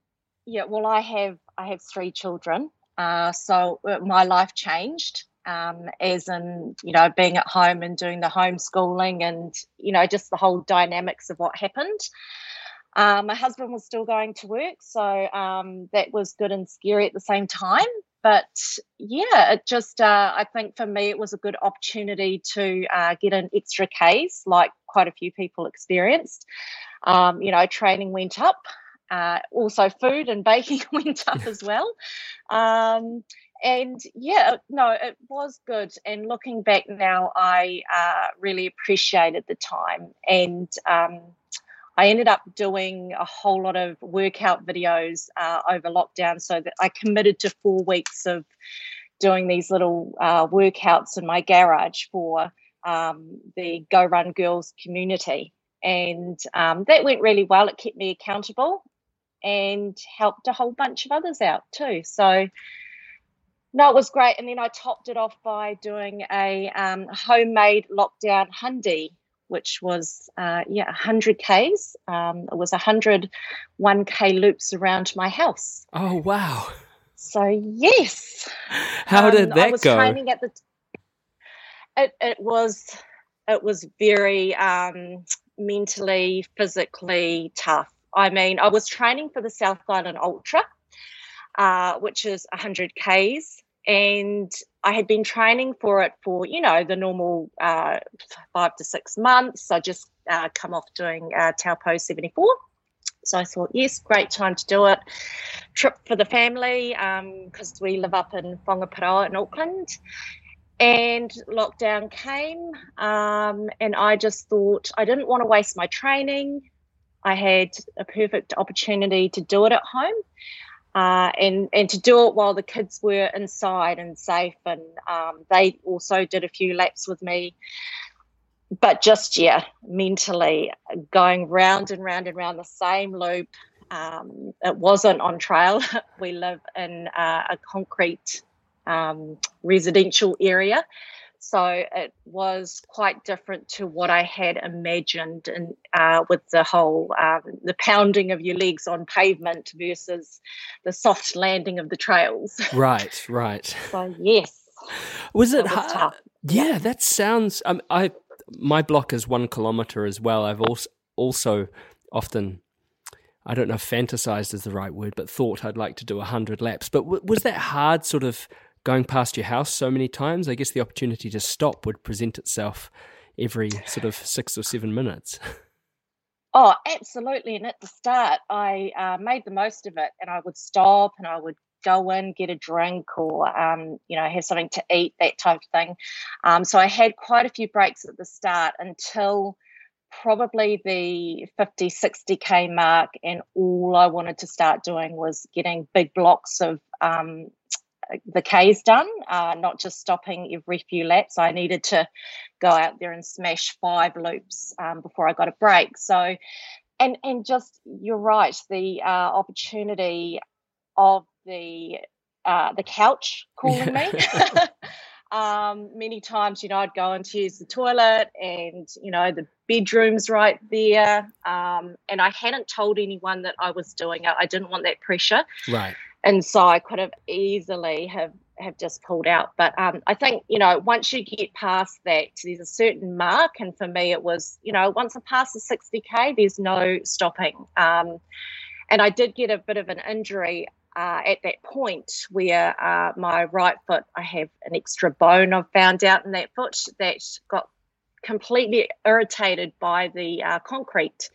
yeah, well, I have I have three children, uh, so uh, my life changed. Um, as in, you know, being at home and doing the homeschooling, and you know, just the whole dynamics of what happened. Um, my husband was still going to work, so um, that was good and scary at the same time. But yeah, it just, uh, I think for me, it was a good opportunity to uh, get an extra case, like quite a few people experienced. Um, you know, training went up. Uh, also, food and baking went up as well. Um, and yeah, no, it was good. And looking back now, I uh, really appreciated the time. And um, I ended up doing a whole lot of workout videos uh, over lockdown so that I committed to four weeks of doing these little uh, workouts in my garage for um, the Go Run Girls community. And um, that went really well. It kept me accountable and helped a whole bunch of others out too. So, no, it was great. And then I topped it off by doing a um, homemade lockdown hundy, which was, uh, yeah, 100 Ks. Um, it was 100 1K loops around my house. Oh wow! So, yes. How did Um, I that was go? training at the. It it was it was very um, mentally, physically tough. I mean, I was training for the South Island Ultra, uh, which is 100 k's, and I had been training for it for you know the normal uh, five to six months. I just uh, come off doing uh, Taupo 74. So I thought, yes, great time to do it. Trip for the family because we live up in Whangaparaoa in Auckland. And lockdown came, um, and I just thought I didn't want to waste my training. I had a perfect opportunity to do it at home. Uh, and and to do it while the kids were inside and safe, and um, they also did a few laps with me but just yeah, mentally going round and round and round the same loop. Um, it wasn't on trail. we live in uh, a concrete um, residential area, So it was quite different to what I had imagined, and uh, with the whole um, the pounding of your legs on pavement versus the soft landing of the trails. Right, right. So yes, Was it hard? tough. Yeah, that sounds. Um, I my block is one kilometer as well. I've also also often. I don't know if fantasized is the right word, but thought I'd like to do 100 laps. But w- was that hard sort of going past your house so many times? I guess the opportunity to stop would present itself every sort of six or seven minutes. Oh, absolutely. And at the start, I uh, made the most of it and I would stop and I would go in, get a drink or, um, you know, have something to eat, that type of thing. Um, so I had quite a few breaks at the start until probably the 50, 60K mark. And all I wanted to start doing was getting big blocks of um, the Ks done, uh, not just stopping every few laps. I needed to go out there and smash five loops um, before I got a break. So, and and just you're right, the uh, opportunity of the uh, the couch calling me. um, many times, you know, I'd go to use the toilet, and you know, the bedroom's right there. Um, and I hadn't told anyone that I was doing it. I didn't want that pressure right. And so I could have easily have have just pulled out. But um, I think you know once you get past that, there's a certain mark, and for me it was you know once I passed the 60k, there's no stopping. Um, and I did get a bit of an injury uh, at that point where uh, my right foot, I have an extra bone I've found out in that foot that got completely irritated by the uh, concrete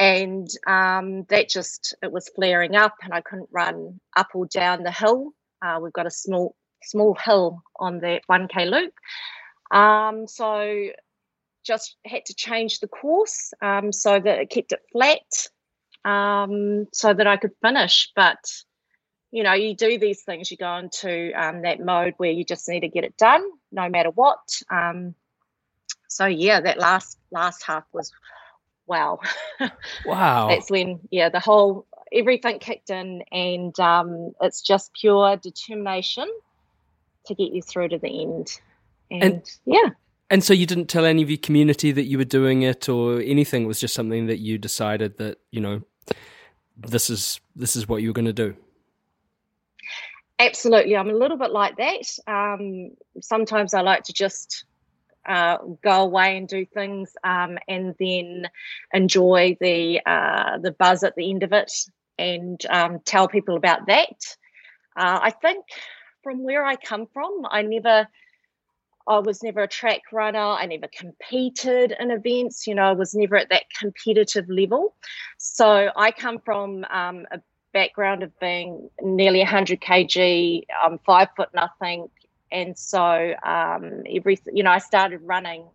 and um, that just it was flaring up and i couldn't run up or down the hill. Uh, we've got a small small hill on that 1k loop. Um, so just had to change the course um, so that it kept it flat um, so that i could finish. But you know you do these things you go into um, that mode where you just need to get it done no matter what. Um, so yeah that last last half was wow Wow. that's when yeah the whole everything kicked in and um, it's just pure determination to get you through to the end and, And- yeah And so you didn't tell any of your community that you were doing it or anything. It was just something that you decided that, you know, this is this is what you were going to do. absolutely i'm a little bit like that um, sometimes i like to just uh, go away and do things um, and then enjoy the uh, the buzz at the end of it and um, tell people about that uh, i think from where i come from i never I was never a track runner. I never competed in events. You know, I was never at that competitive level. So I come from um, a background of being nearly 100 kg. I'm five foot nothing, and so um, every you know I started running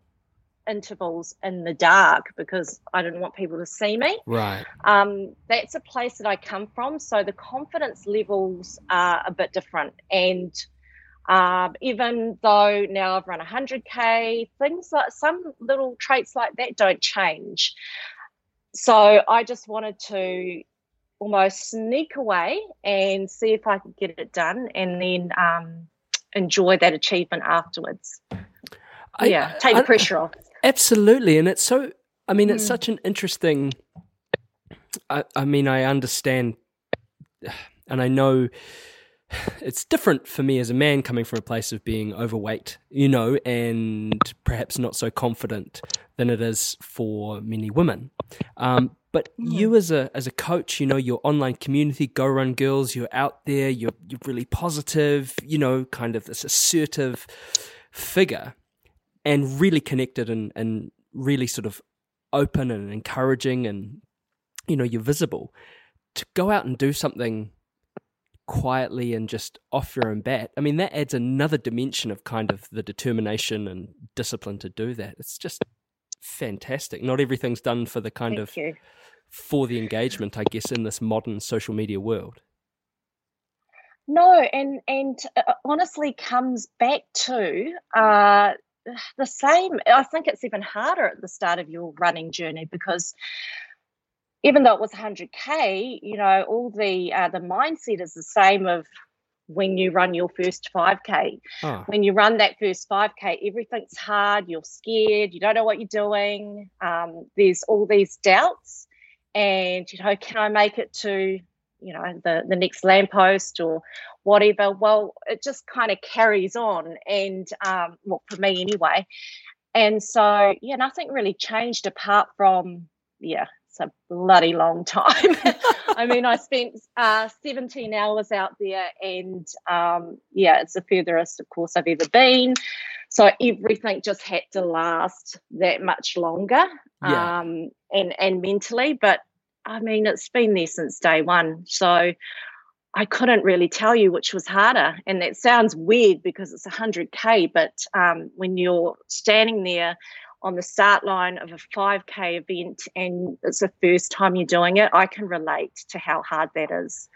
intervals in the dark because I didn't want people to see me Right. um, that's a place that I come from. So the confidence levels are a bit different. And um, even though now I've run 100K, things like some little traits like that don't change. So I just wanted to almost sneak away and see if I could get it done and then um, enjoy that achievement afterwards. I- yeah, take the I- pressure off. Absolutely, and it's so. I mean, it's Mm. such an interesting. I, I mean, I understand, and I know it's different for me as a man coming from a place of being overweight, you know, and perhaps not so confident than it is for many women. Um, but hmm. you as a as a coach, you know, your online community, Go Run Girls, you're out there, you're you're really positive, you know, kind of this assertive figure and really connected and, and really sort of open and encouraging and you know you're visible. To go out and do something quietly and just off your own bat i mean that adds another dimension of kind of the determination and discipline to do that. It's just fantastic. Not everything's done for the kind Thank of you. For the engagement i guess in this modern social media world No, and and uh, honestly comes back to uh, the same. I think it's even harder at the start of your running journey because even though it was 100k, you know, all the uh, the mindset is the same of when you run your first 5K. Oh. When you run that first 5K, everything's hard, you're scared, you don't know what you're doing, um, there's all these doubts. And, you know, can I make it to, you know, the, the next lamppost or whatever? Well, it just kind of carries on. And, um, well, for me anyway. And so, yeah, nothing really changed apart from, yeah, it's a bloody long time. I mean, I spent uh, 17 hours out there, and um, yeah, it's the furthest, of course, I've ever been. So everything just had to last that much longer, Yeah. um, and and mentally. But I mean, it's been there since day one. So I couldn't really tell you which was harder, and that sounds weird because it's 100k. But um, when you're standing there on the start line of a 5k event and it's the first time you're doing it, I can relate to how hard that is.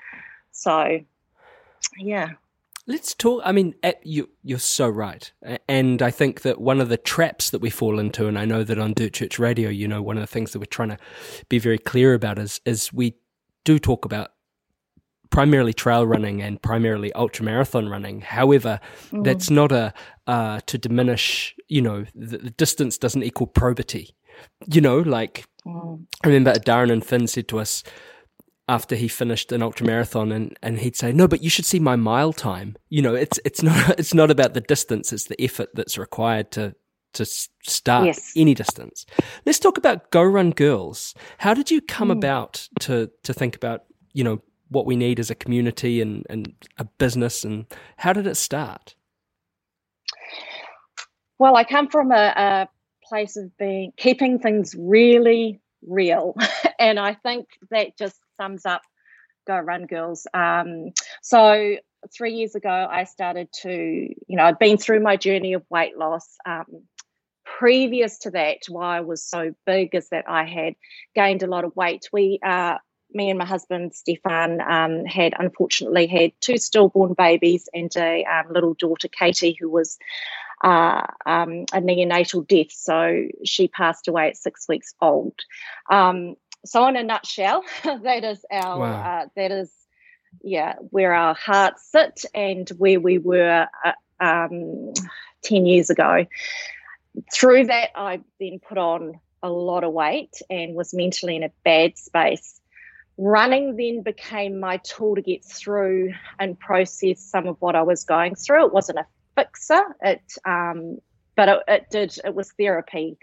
So, yeah. Let's talk. I mean, you you're so right, and I think that one of the traps that we fall into, and I know that on Dirt Church Radio, you know, one of the things that we're trying to be very clear about is is we do talk about primarily trail running and primarily ultra marathon running. However, that's not a uh, to diminish. You know, the, the distance doesn't equal probity. You know, like Mm. I remember Darren and Finn said to us after he finished an ultra marathon and, and he'd say, No, but you should see my mile time. You know, it's it's not it's not about the distance, it's the effort that's required to to start Yes. any distance. Let's talk about Go Run Girls. How did you come mm. about to to think about, you know, what we need as a community and, and a business and how did it start? Well, I come from a, a place of being keeping things really real, and I think that just sums up Go Run Girls. Um, so three years ago, I started to, you know, I'd been through my journey of weight loss. Um, previous to that, why I was so big is that I had gained a lot of weight. We, uh, me and my husband Stefan, um, had unfortunately had two stillborn babies and a um, little daughter Katie, who was uh, um, a neonatal death. So she passed away at six weeks old. Um, so, in a nutshell, that is our Wow. uh, that is yeah where our hearts sit and where we were uh, um, ten years ago. Through that, I then put on a lot of weight and was mentally in a bad space. Running then became my tool to get through and process some of what I was going through. It wasn't a fixer, it um, but it, it did. It was therapy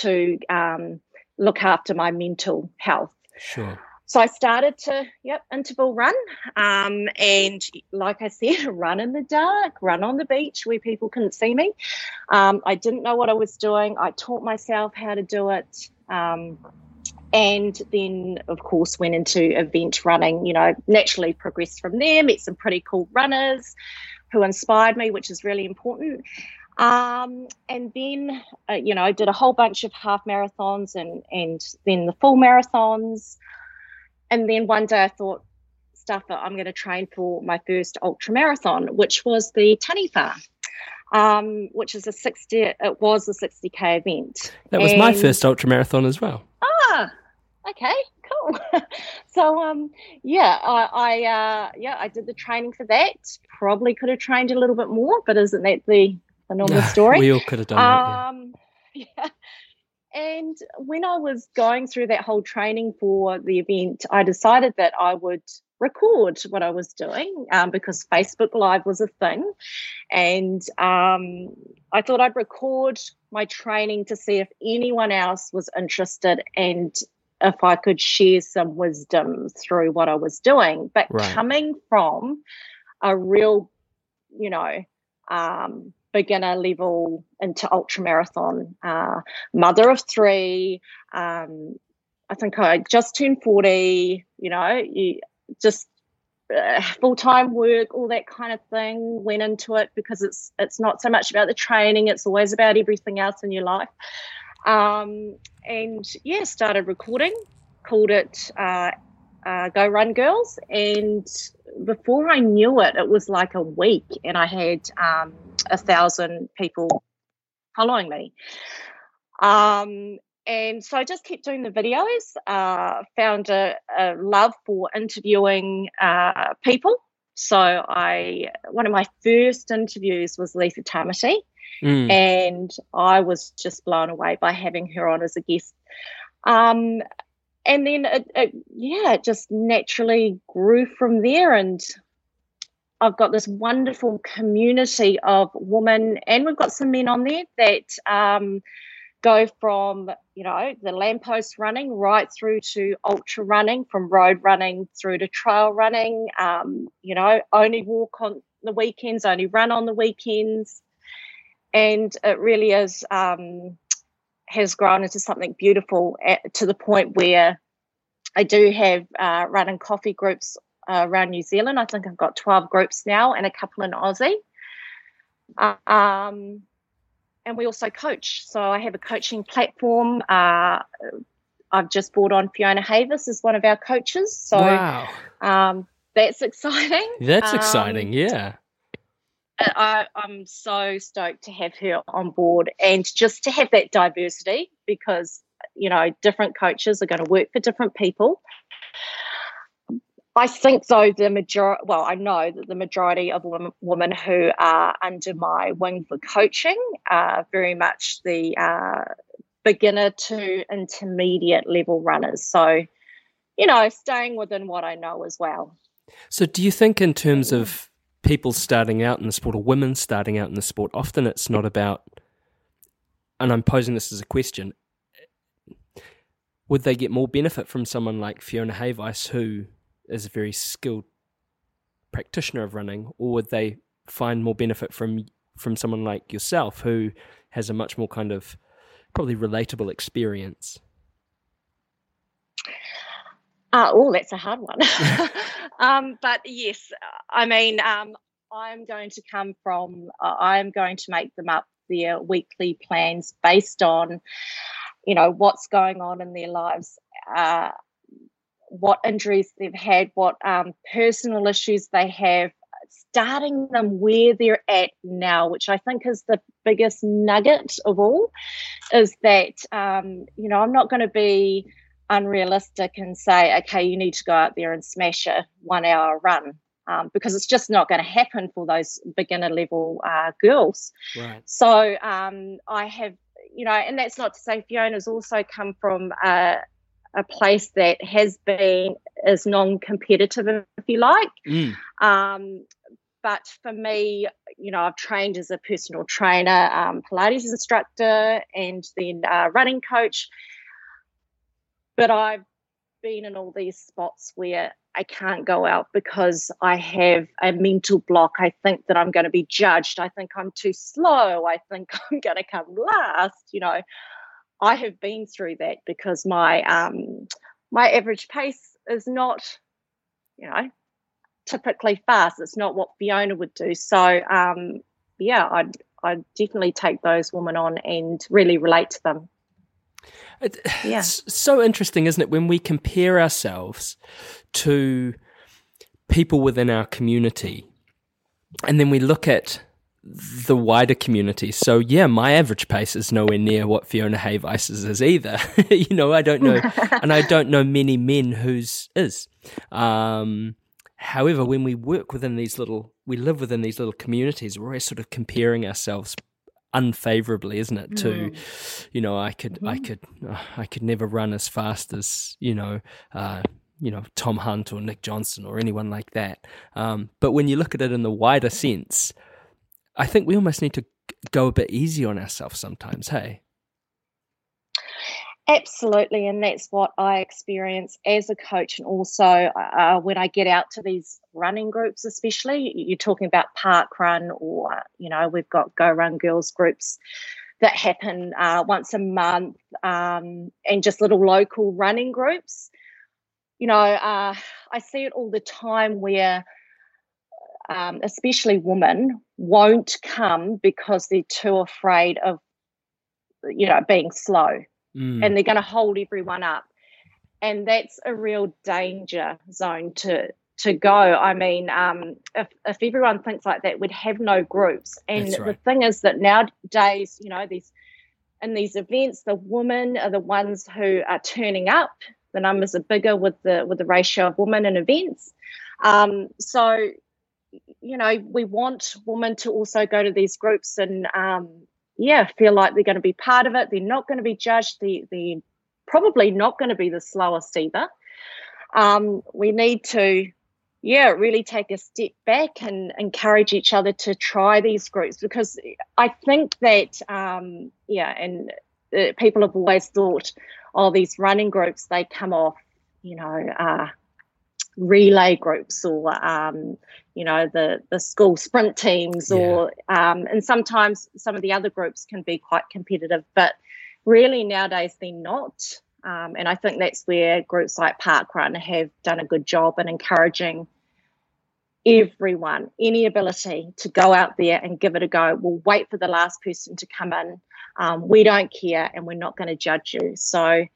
to um, look after my mental health. Sure. So I started to, yep, interval run. Um, and like I said, run in the dark, run on the beach where people couldn't see me. Um, I didn't know what I was doing. I taught myself how to do it. Um, and then, of course, went into event running, you know, naturally progressed from there, met some pretty cool runners who inspired me, which is really important. Um, and then, uh, you know, I did a whole bunch of half marathons and, and then the full marathons. And then one day I thought, stuff that I'm going to train for my first ultra marathon, which was the Taniwha, um, which is a 60, it was a 60k event. That was my first ultra marathon as well. Ah, okay, cool. so, um, yeah, I, I, uh, yeah, I did the training for that. Probably could have trained a little bit more, but isn't that the, the normal story? we all could have done that. Yeah. Um, yeah. And when I was going through that whole training for the event, I decided that I would record what I was doing um, because Facebook Live was a thing. And um, I thought I'd record my training to see if anyone else was interested and if I could share some wisdom through what I was doing. But Right. coming from a real, you know, um, beginner level into ultra marathon, uh, mother of three. Um, I think I just turned 40, you know, you just uh, full time work, all that kind of thing went into it because it's it's not so much about the training, it's always about everything else in your life. Um, and yeah, started recording, called it uh, uh, Go Run Girls. And before I knew it, it was like a week, and I had um, a thousand people following me. Um, and so I just kept doing the videos, uh, found a, a love for interviewing uh, people So I one of my first interviews was Lisa Tamati, Mm. and I was just blown away by having her on as a guest. Um, and then it, it, yeah, it just naturally grew from there, and I've got this wonderful community of women, and we've got some men on there that um, go from you know the lamppost running right through to ultra running, from road running through to trail running. Um, you know, only walk on the weekends, only run on the weekends, and it really is um, has grown into something beautiful at, to the point where I do have uh, running coffee groups uh, around New Zealand. I think I've got 12 groups now and a couple in Aussie. Uh, um, and we also coach. So I have a coaching platform. Uh, I've just brought on Fiona Hayvice as one of our coaches. So wow, um, that's exciting. that's Um, exciting. Yeah. I, I'm so stoked to have her on board and just to have that diversity because, you know, different coaches are going to work for different people. I think, though, the majority, well, I know that the majority of women, women who are under my wing for coaching are very much the uh, beginner to intermediate level runners. So, you know, staying within what I know as well. So, do you think, in terms of people starting out in the sport or women starting out in the sport, often it's not about, and I'm posing this as a question, would they get more benefit from someone like Fiona Hayvice, who is a very skilled practitioner of running, or would they find more benefit from from someone like yourself, who has a much more kind of probably relatable experience? Uh, oh, that's a hard one. um, but yes, I mean, um, I'm going to come from, uh, I'm going to make them up their weekly plans based on, you know, what's going on in their lives, uh, what injuries they've had, what um, personal issues they have, starting them where they're at now, which I think is the biggest nugget of all, is that, um, you know, I'm not going to be unrealistic and say, okay, you need to go out there and smash a one hour run. Um, because it's just not going to happen for those beginner level uh, girls. Right. So um, I have, you know, and that's not to say Fiona's also come from a, a place that has been as non-competitive, if you like. Mm. Um, but for me, you know, I've trained as a personal trainer, um, Pilates instructor, and then uh, running coach. But I've been in all these spots where I can't go out because I have a mental block. I think that I'm going to be judged. I think I'm too slow. I think I'm going to come last. You know, I have been through that because my um, my average pace is not, you know, typically fast. It's not what Fiona would do. So um, yeah, I'd I'd definitely take those women on and really relate to them. It, Yeah. It's so interesting, isn't it, when we compare ourselves to people within our community and then we look at the wider community. So, yeah, my average pace is nowhere near what Fiona Hayvice's is either. you know, I don't know, and I don't know many men whose is. Um, however, when we work within these little, we live within these little communities, we're always sort of comparing ourselves unfavorably isn't it to you know i could i could uh, i could never run as fast as you know uh you know tom hunt or nick johnson or anyone like that. Um but when you look at it in the wider sense i think we almost need to go a bit easy on ourselves sometimes hey Absolutely, and that's what I experience as a coach, and also uh, when I get out to these running groups, especially you're talking about park run, or you know we've got go run girls groups that happen uh, once a month, um, and just little local running groups. You know, uh, I see it all the time where, um, especially women, won't come because they're too afraid of, you know, being slow Mm. and they're going to hold everyone up. And that's a real danger zone to to go. I mean um, if, if everyone thinks like that we'd have no groups. And That's the thing is that nowadays you know these in these events the women are the ones who are turning up. The numbers are bigger with the with the ratio of women in events. Um, so you know, we want women to also go to these groups and, um, yeah, feel like they're going to be part of it. They're not going to be judged. They, they're probably not going to be the slowest either. Um, we need to, yeah, really take a step back and encourage each other to try these groups because I think that, um, yeah, and uh, people have always thought, oh, these running groups, they come off, you know, uh, relay groups or um, you know the the school sprint teams or um, and sometimes some of the other groups can be quite competitive but really nowadays they're not. Um, and I think that's where groups like Parkrun have done a good job in encouraging everyone any ability to go out there and give it a go. We'll wait for the last person to come in. Um, we don't care and we're not going to judge you. So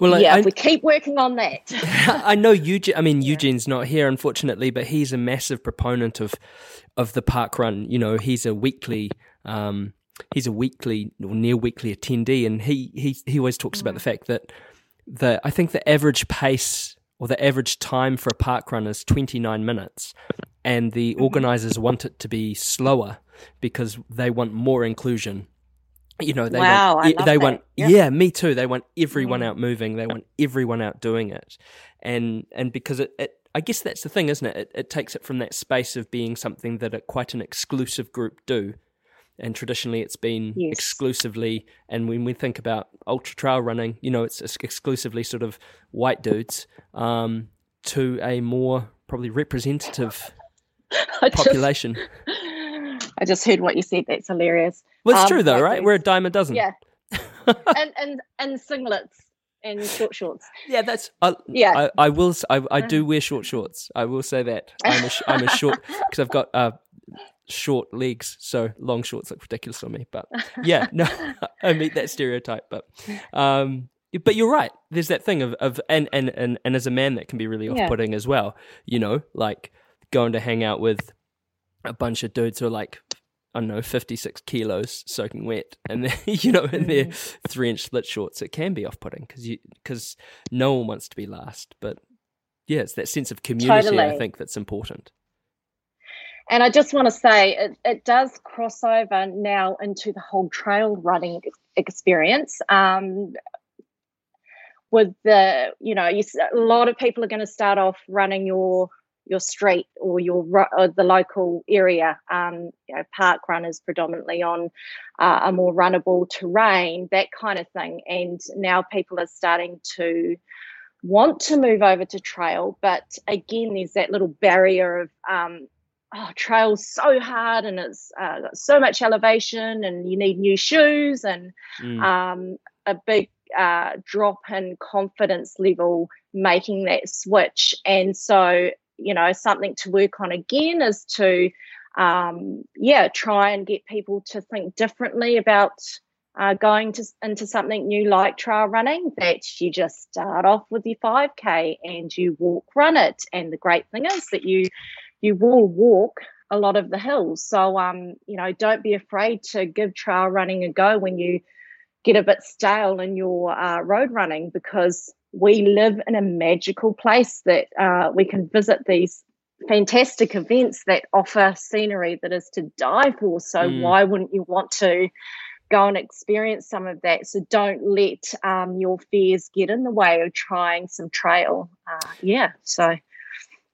well, yeah, I, we keep working on that. I know Eugene. I mean, Eugene's not here, unfortunately, but he's a massive proponent of of the park run. You know, he's a weekly. Um, he's a weekly or near weekly attendee, and he he he always talks about the fact that the I think the average pace or the average time for a park run is twenty nine minutes, and the organisers want it to be slower because they want more inclusion you know they Wow, want they want Yeah. yeah me too they want everyone Mm. out moving they want everyone out doing it and and because it, it i guess that's the thing isn't it? it it takes it from that space of being something that a, quite an exclusive group do and traditionally it's been Yes. exclusively and when we think about ultra trail running you know it's exclusively sort of white dudes um to a more probably representative I just- population I just heard what you said. That's hilarious. well it's Um, true though right we're a dime a dozen Yeah, and and and singlets and short shorts. Yeah, that's. I, Yeah. Uh-huh. I, I will. I, I do wear short shorts. I will say that. I'm a, I'm a short because I've got uh, short legs, so long shorts look ridiculous on me. But yeah, no, I meet that stereotype. But um, but you're right. There's that thing of of and and and, and as a man, that can be really Yeah. off-putting as well. You know, like going to hang out with a bunch of dudes who are like. I don't know, 56 kilos soaking wet, and then, you know, in their three inch split shorts, it can be off putting because you because no one wants to be last. But yeah, it's that sense of community I think that's important. And I just want to say it, it does cross over now into the whole trail running experience. Um, with the, you know, you, a lot of people are going to start off running your your street or your or the local area. Um, you know, park runners predominantly on uh, a more runnable terrain, that kind of thing. And now people are starting to want to move over to trail, but again, there's that little barrier of um, oh, trail's so hard and it's uh, got so much elevation and you need new shoes and Mm. um, a big uh, drop in confidence level making that switch. And so, you know, something to work on again is to, um, yeah, try and get people to think differently about uh, going to, into something new like trail running, that you just start off with your 5K and you walk run it. And the great thing is that you you will walk a lot of the hills. So um, you know, don't be afraid to give trail running a go when you get a bit stale in your uh, road running because we live in a magical place that uh, we can visit these fantastic events that offer scenery that is to die for. So Mm. why wouldn't you want to go and experience some of that? So don't let um, your fears get in the way of trying some trail. Uh, yeah. So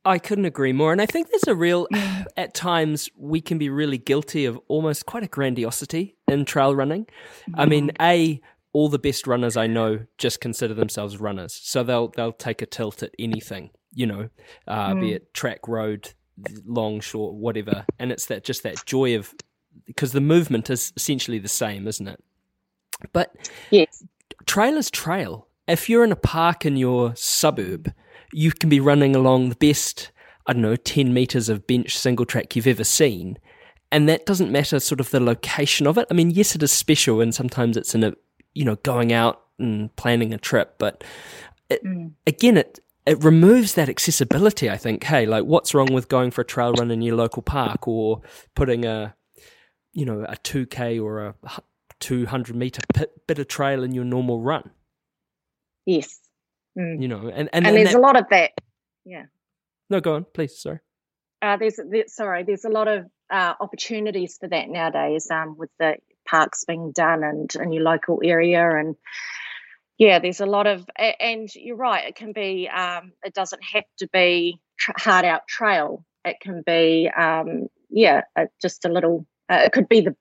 I couldn't agree more. And I think there's a real, at times, we can be really guilty of almost quite a grandiosity in trail running. I mean, A, all the best runners I know just consider themselves runners. So they'll, they'll take a tilt at anything, you know, uh, be it track, road, long, short, whatever. And it's that, just that joy of, because the movement is essentially the same, isn't it? But yes. trail is trail. If you're in a park in your suburb, you can be running along the best, I don't know, 10 meters of bench single track you've ever seen. And that doesn't matter sort of the location of it. I mean, yes, it is special and sometimes it's in a, you know, going out and planning a trip, but it, again, it, it removes that accessibility, I think. Hey, like what's wrong with going for a trail run in your local park or putting a, you know, a 2K or a 200 meter pit, bit of trail in your normal run? Yes. Mm. you know, and and, And, and there's that- a lot of that. Yeah. no, go on, please. Sorry. uh, there's, there's sorry, there's a lot of uh, opportunities for that nowadays um, with the parks being done and in your local area and yeah, there's a lot of and you're right. It can be. Um, it doesn't have to be hard out trail. It can be um, yeah, just a little. Uh, it could be the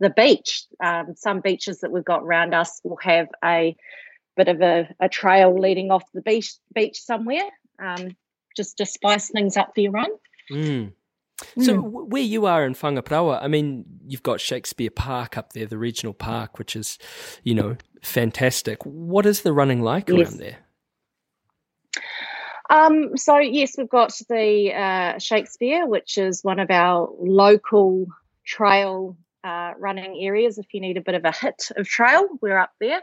the beach. Um, some beaches that we've got around us will have a bit of a, a trail leading off the beach beach somewhere. Um, just to spice things up for your run. Mm. So w- where you are in Whangaparaoa, I mean, you've got Shakespeare Park up there, the regional park, which is, you know, fantastic. What is the running like Yes. around there? Um, so yes, we've got the uh, Shakespeare, which is one of our local trail uh, running areas. If you need a bit of a hit of trail, we're up there.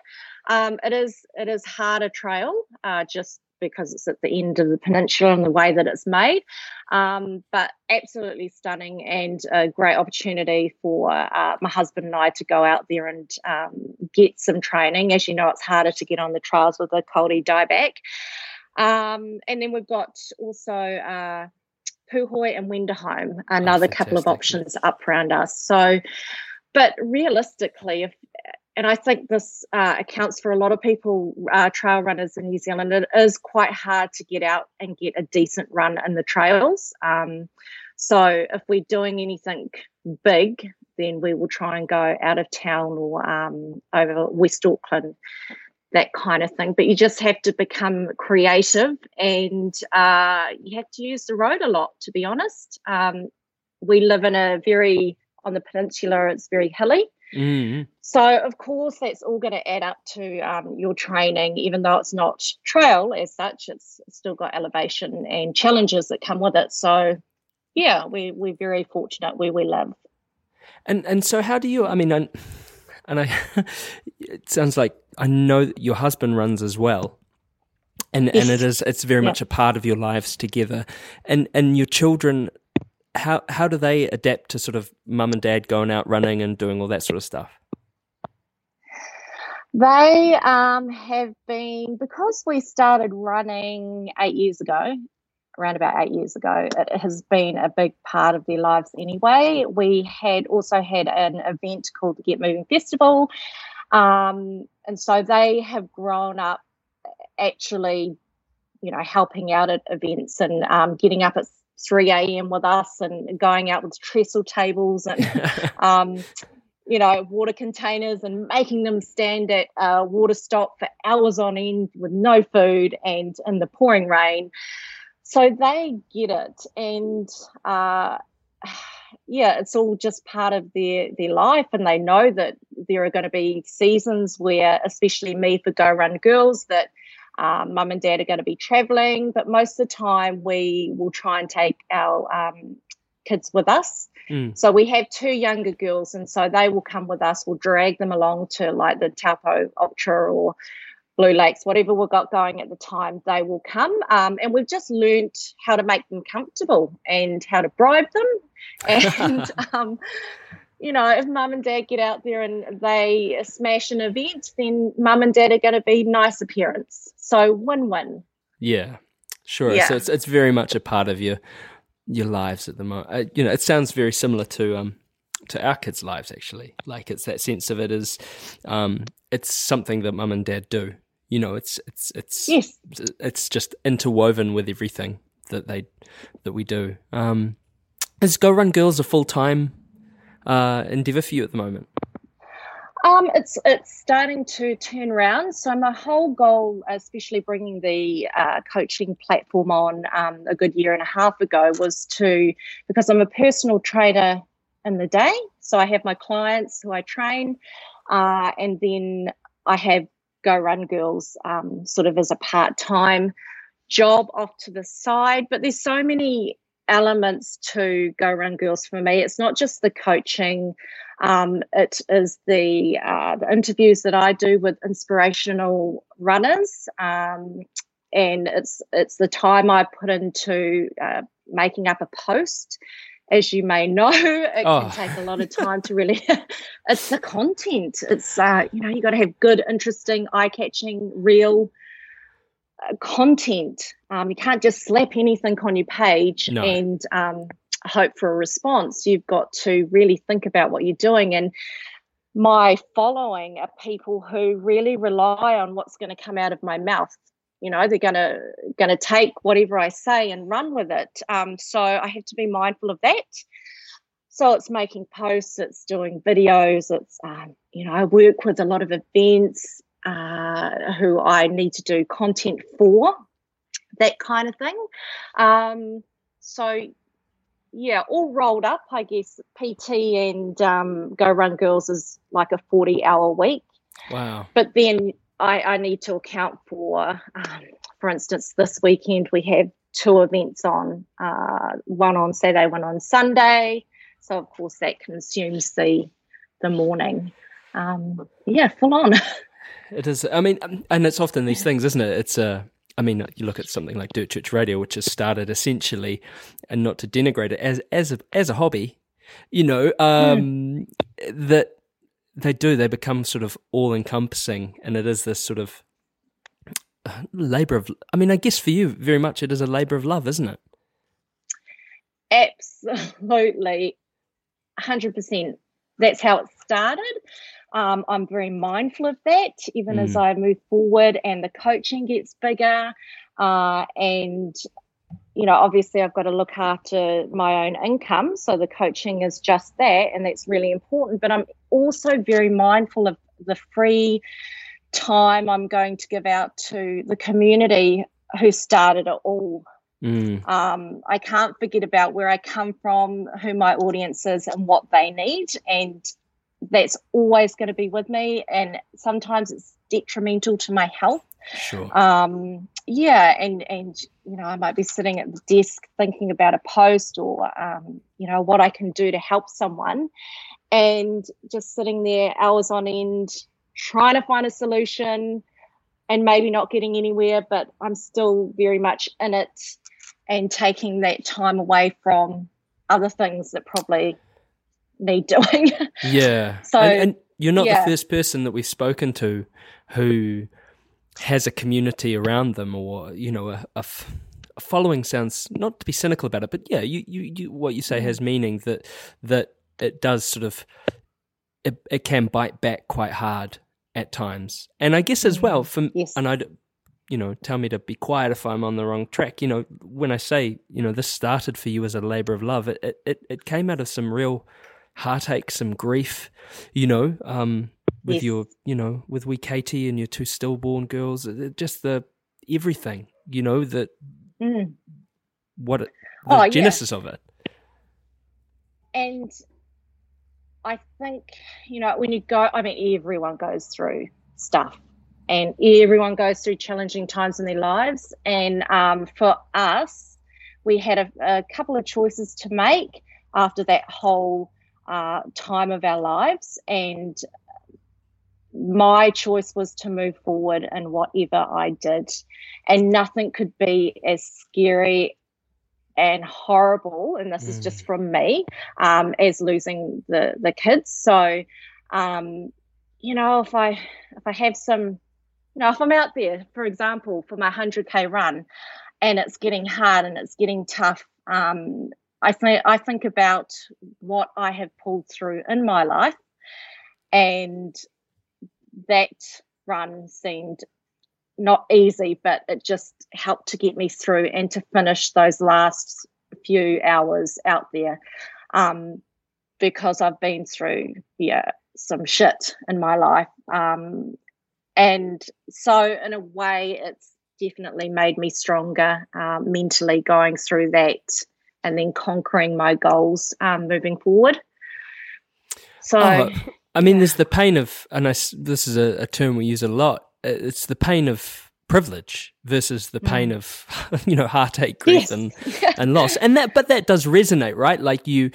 Um, it is it is harder trail, uh, just because it's at the end of the peninsula and the way that it's made. Um, but absolutely stunning and a great opportunity for uh, my husband and I to go out there and um, get some training. As you know, it's harder to get on the trails with a kauri dieback. Um, and then we've got also uh, Puhoi and Wenderholm, another couple of options up around us. So, but realistically, if and I think this uh, accounts for a lot of people, uh, trail runners in New Zealand. It is quite hard to get out and get a decent run in the trails. Um, so if we're doing anything big, then we will try and go out of town or um, over West Auckland, that kind of thing. But you just have to become creative and uh, you have to use the road a lot, to be honest. Um, we live in a very, on the peninsula, it's very hilly. Mm. So, of course, that's all going to add up to um, your training, even though it's not trail as such, it's still got elevation and challenges that come with it. So, yeah, we, we're very fortunate where we live. And and so how do you? I mean, and, and I, it sounds like I know that your husband runs as well, and and it is it's very Yeah. much a part of your lives together, and and your children. How how do they adapt to sort of mum and dad going out running and doing all that sort of stuff? They um, have been, because we started running eight years ago, around about eight years ago, it has been a big part of their lives anyway. We had also had an event called the Get Moving Festival. Um, and so they have grown up actually, you know, helping out at events and um, getting up at 3 a.m. with us and going out with trestle tables and um, you know, water containers and making them stand at a water stop for hours on end with no food and in the pouring rain. So they get it. And uh, yeah, it's all just part of their, their life. And they know that there are going to be seasons where, especially me for Go Run Girls, that um, mum and dad are going to be traveling. But most of the time, we will try and take our um, kids with us. Mm. So we have two younger girls, and so they will come with us. We'll drag them along to like the Taupo Ultra or Blue Lakes, whatever we've got going at the time. They will come, um, and we've just learnt how to make them comfortable and how to bribe them. And um, you know, if mum and dad get out there and they smash an event, then mum and dad are going to be nice appearance. So win-win. Yeah, sure. Yeah. So it's it's very much a part of your your lives at the moment. Uh, you know, it sounds very similar to um to our kids' lives actually. Like it's that sense of it is um it's something that mum and dad do. You know, it's it's it's Yes. it's just interwoven with everything that they that we do. Um, is Go Run Girls a full time uh, endeavor for you at the moment? Um, it's it's starting to turn around. So my whole goal, especially bringing the uh, coaching platform on um, a good year and a half ago, was to because I'm a personal trainer in the day. So I have my clients who I train, uh, and then I have Go Run Girls um, sort of as a part time job off to the side. But there's so many elements to Go Run Girls for me. It's not just the coaching. Um, it is the, uh, the interviews that I do with inspirational runners, um, and it's it's the time I put into uh, making up a post. As you may know, it Oh. can take a lot of time to really. it's the content. It's uh, you know you got to have good, interesting, eye-catching, real uh, content. Um, you can't just slap anything on your page No. and um, hope for a response. You've got to really think about what you're doing. And my following are people who really rely on what's going to come out of my mouth. You know, they're gonna gonna take whatever I say and run with it. Um, so I have to be mindful of that. So it's making posts, it's doing videos, it's um, you know, I work with a lot of events uh, who I need to do content for, that kind of thing. Um, so yeah, all rolled up, I guess. PT and um, Go Run Girls is like a forty-hour week, Wow. but then I, I need to account for, um, for instance, this weekend we have two events on, uh, one on Saturday, one on Sunday. So of course that consumes the the morning. Um, yeah, full on. It is. I mean, um, and it's often these things, isn't it? It's a. I mean, you look at something like Dirt Church Radio, which has started essentially, and not to denigrate it as as a as a hobby, you know, um, that they do. They become sort of all encompassing, and it is this sort of uh, labor of. I mean, I guess for you, very much, it is a labor of love, isn't it? Absolutely, hundred percent. That's how it started. Um, I'm very mindful of that, even as I move forward and the coaching gets bigger. Uh, and you know, obviously, I've got to look after my own income, so the coaching is just that, and that's really important. But I'm also very mindful of the free time I'm going to give out to the community who started it all. Mm. Um, I can't forget about where I come from, who my audience is, and what they need. And that's always going to be with me. And sometimes it's detrimental to my health. Sure. Um, yeah, and and you know, I might be sitting at the desk thinking about a post or um, you know what I can do to help someone, and just sitting there hours on end trying to find a solution, and maybe not getting anywhere, but I'm still very much in it, and taking that time away from other things that probably need doing. Yeah. So, and, and you're not yeah. the first person that we've spoken to who has a community around them or, you know, a, a f- a following sounds not to be cynical about it, but yeah, you, you, you what you Mm. say has meaning that that it does sort of it, it can bite back quite hard at times. And I guess as well from Mm. Yes. and I you know, tell me to be quiet if I'm on the wrong track. You know, when I say, you know, this started for you as a labor of love, it, it, it came out of some real heartache, some grief, you know, um, with Yes. your, you know, with wee Katie and your two stillborn girls, it- just the everything, you know, that Mm. what it, the Oh, yeah. genesis of it. and I think you know when you go, I mean, everyone goes through stuff, and everyone goes through challenging times in their lives. And um, for us, we had a, a couple of choices to make after that whole uh, time of our lives, and my choice was to move forward in whatever I did, and nothing could be as scary and horrible. And this is just from me um, as losing the the kids. So, um, you know, if I if I have some, you know, if I'm out there, for example, for my hundred k run, and it's getting hard and it's getting tough, um, I think I think about what I have pulled through in my life, and that run seemed not easy, but it just helped to get me through and to finish those last few hours out there um, because I've been through yeah some shit in my life um, and so in a way it's definitely made me stronger um, mentally going through that and then conquering my goals um, moving forward so Oh, I mean, there's the pain of, and I this is a, a term we use a lot. uh, It's the pain of privilege versus the pain of, you know, heartache, grief, Yes. and and loss. And that, but that does resonate, right? Like you,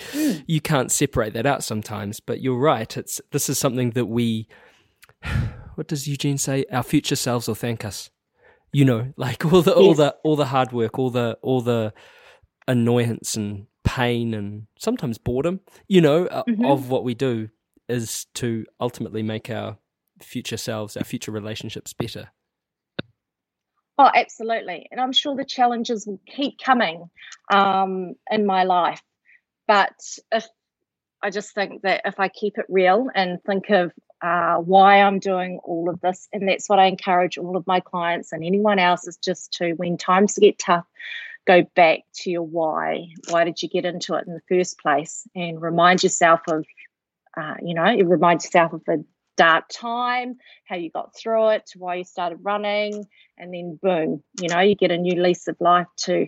you can't separate that out sometimes. But you're right. It's this is something that we. What does Eugene say? Our future selves will thank us. You know, like all the all Yes. the all the hard work, all the all the annoyance and pain and sometimes boredom, you know, uh, of what we do is to ultimately make our future selves, our future relationships better. Oh, absolutely. And I'm sure the challenges will keep coming um, in my life. But if I just think that if I keep it real and think of uh, why I'm doing all of this, and that's what I encourage all of my clients and anyone else is just to, when times get tough, go back to your why. Why did you get into it in the first place? And remind yourself of, uh, you know, you remind yourself of a dark time, how you got through it, why you started running, and then boom, you know, you get a new lease of life to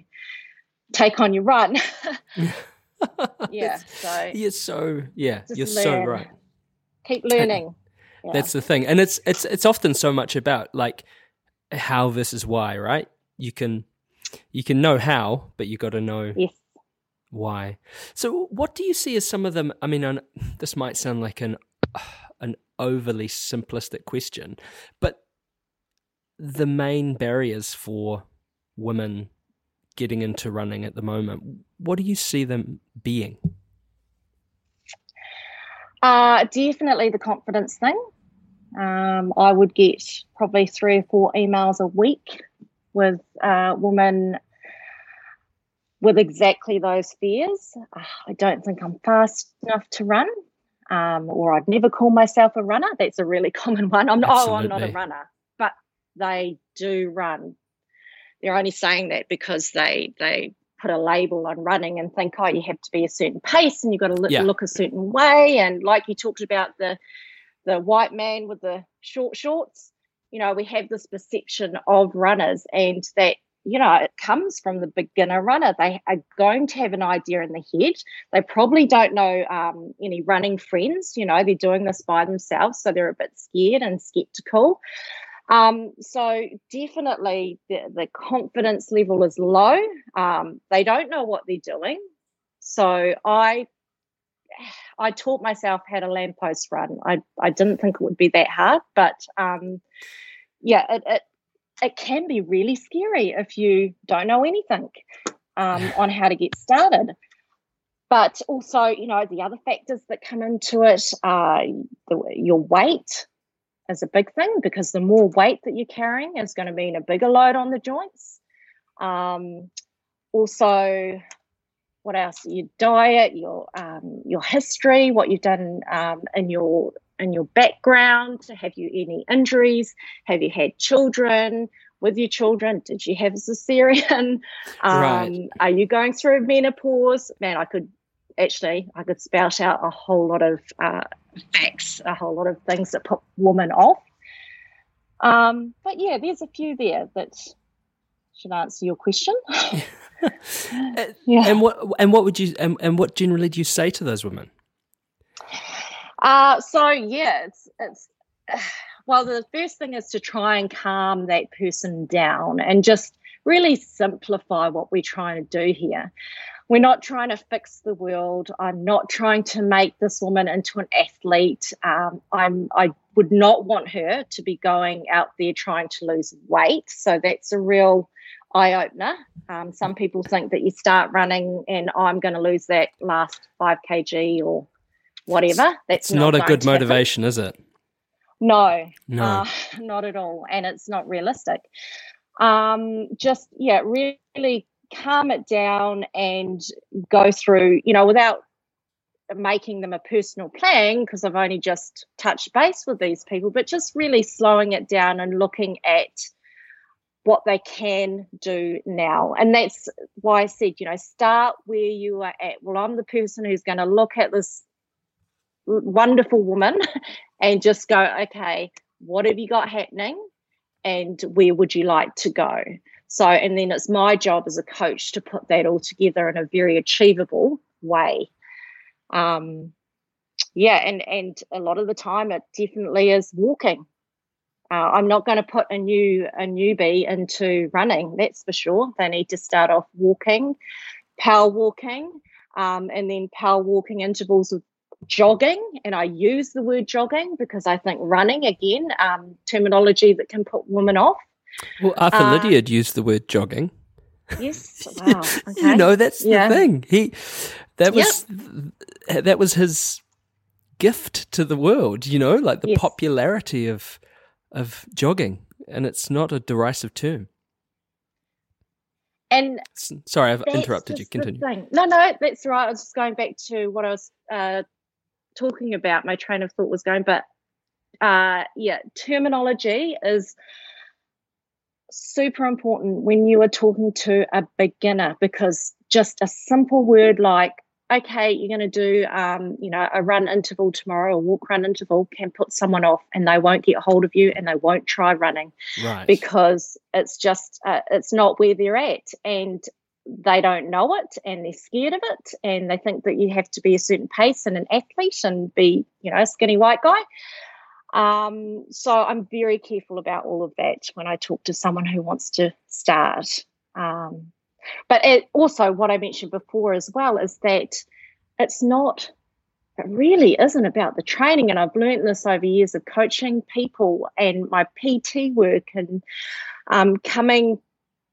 take on your run. yeah. So you're so yeah, you're so right. keep learning. Yeah. That's the thing, and it's it's it's often so much about like how versus why, right? You can you can know how, but you got to know yes. why. So, what do you see as some of them? I mean, an, this might sound like an an overly simplistic question, but the main barriers for women getting into running at the moment, what do you see them being? Uh, definitely the confidence thing. Um, I would get probably three or four emails a week with uh, women with exactly those fears. I don't think I'm fast enough to run, um, or I'd never call myself a runner. That's a really common one. I'm not, oh, I'm not a runner, but they do run. They're only saying that because they they put a label on running and think, oh, you have to be a certain pace and you've got to look, Yeah. look a certain way. And like you talked about the the white man with the short shorts, you know, we have this perception of runners and that, you know, it comes from the beginner runner. They are going to have an idea in the head. They probably don't know um, any running friends, you know, they're doing this by themselves. So they're a bit scared and skeptical. Um, so definitely the, the confidence level is low. Um, they don't know what they're doing. So I I taught myself how to lamppost run. I, I didn't think it would be that hard, but um, yeah, it, it it can be really scary if you don't know anything um, on how to get started. But also, you know, the other factors that come into it are the, your weight is a big thing because the more weight that you're carrying is going to mean a bigger load on the joints. Um, also, what else? Your diet, your um, your history, what you've done um, in your in your background. Have you any injuries? Have you had children? With your children, did you have a cesarean? Um, Right. Are you going through menopause? Man, I could actually I could spout out a whole lot of uh, facts, a whole lot of things that put women off. Um, but yeah, there's a few there that should answer your question. yeah. And what and what would you and, and what generally do you say to those women? Uh, so yeah, it's it's well, the first thing is to try and calm that person down and just really simplify what we're trying to do here. We're not trying to fix the world. I'm not trying to make this woman into an athlete. Um, I'm I would not want her to be going out there trying to lose weight. So that's a real eye opener. Um, some people think that you start running and I'm going to lose that last five kg or whatever. That's It's not, a good happen. motivation, is it? No, No. uh, not at all, and it's not realistic. Um, just yeah, really calm it down and go through, you know, without making them a personal plan because I've only just touched base with these people, but just really slowing it down and looking at what they can do now. And that's why I said, you know, start where you are at. Well, I'm the person who's going to look at this wonderful woman and just go, okay, what have you got happening? And where would you like to go? So, and then it's my job as a coach to put that all together in a very achievable way. Um, yeah, and and a lot of the time it definitely is walking. Uh, I'm not going to put a new a newbie into running. That's for sure. They need to start off walking, power walking, um, and then power walking intervals of jogging. And I use the word jogging because I think running again um, terminology that can put women off. Well, Arthur Uh, Lydiard used the word jogging. Yes, wow. Okay. You know, that's Yeah. the thing. He that was that was his gift to the world. You know, like the Yes. popularity of of jogging, and it's not a derisive term. and Sorry, I've interrupted you. Continue. No, no, that's right. I was just going back to what I was uh, talking about. My train of thought was going, but uh, yeah, terminology is super important when you are talking to a beginner because just a simple word like okay you're going to do um, you know a run interval tomorrow a walk run interval can put someone off and they won't get hold of you and they won't try running Right. because it's just uh, it's not where they're at and they don't know it and they're scared of it and they think that you have to be a certain pace and an athlete and be you know a skinny white guy um, so i'm very careful about all of that when i talk to someone who wants to start. Um, but it, also what i mentioned before as well is that it's not it really isn't about the training. And i've learned this over years of coaching people and my pt work and um, coming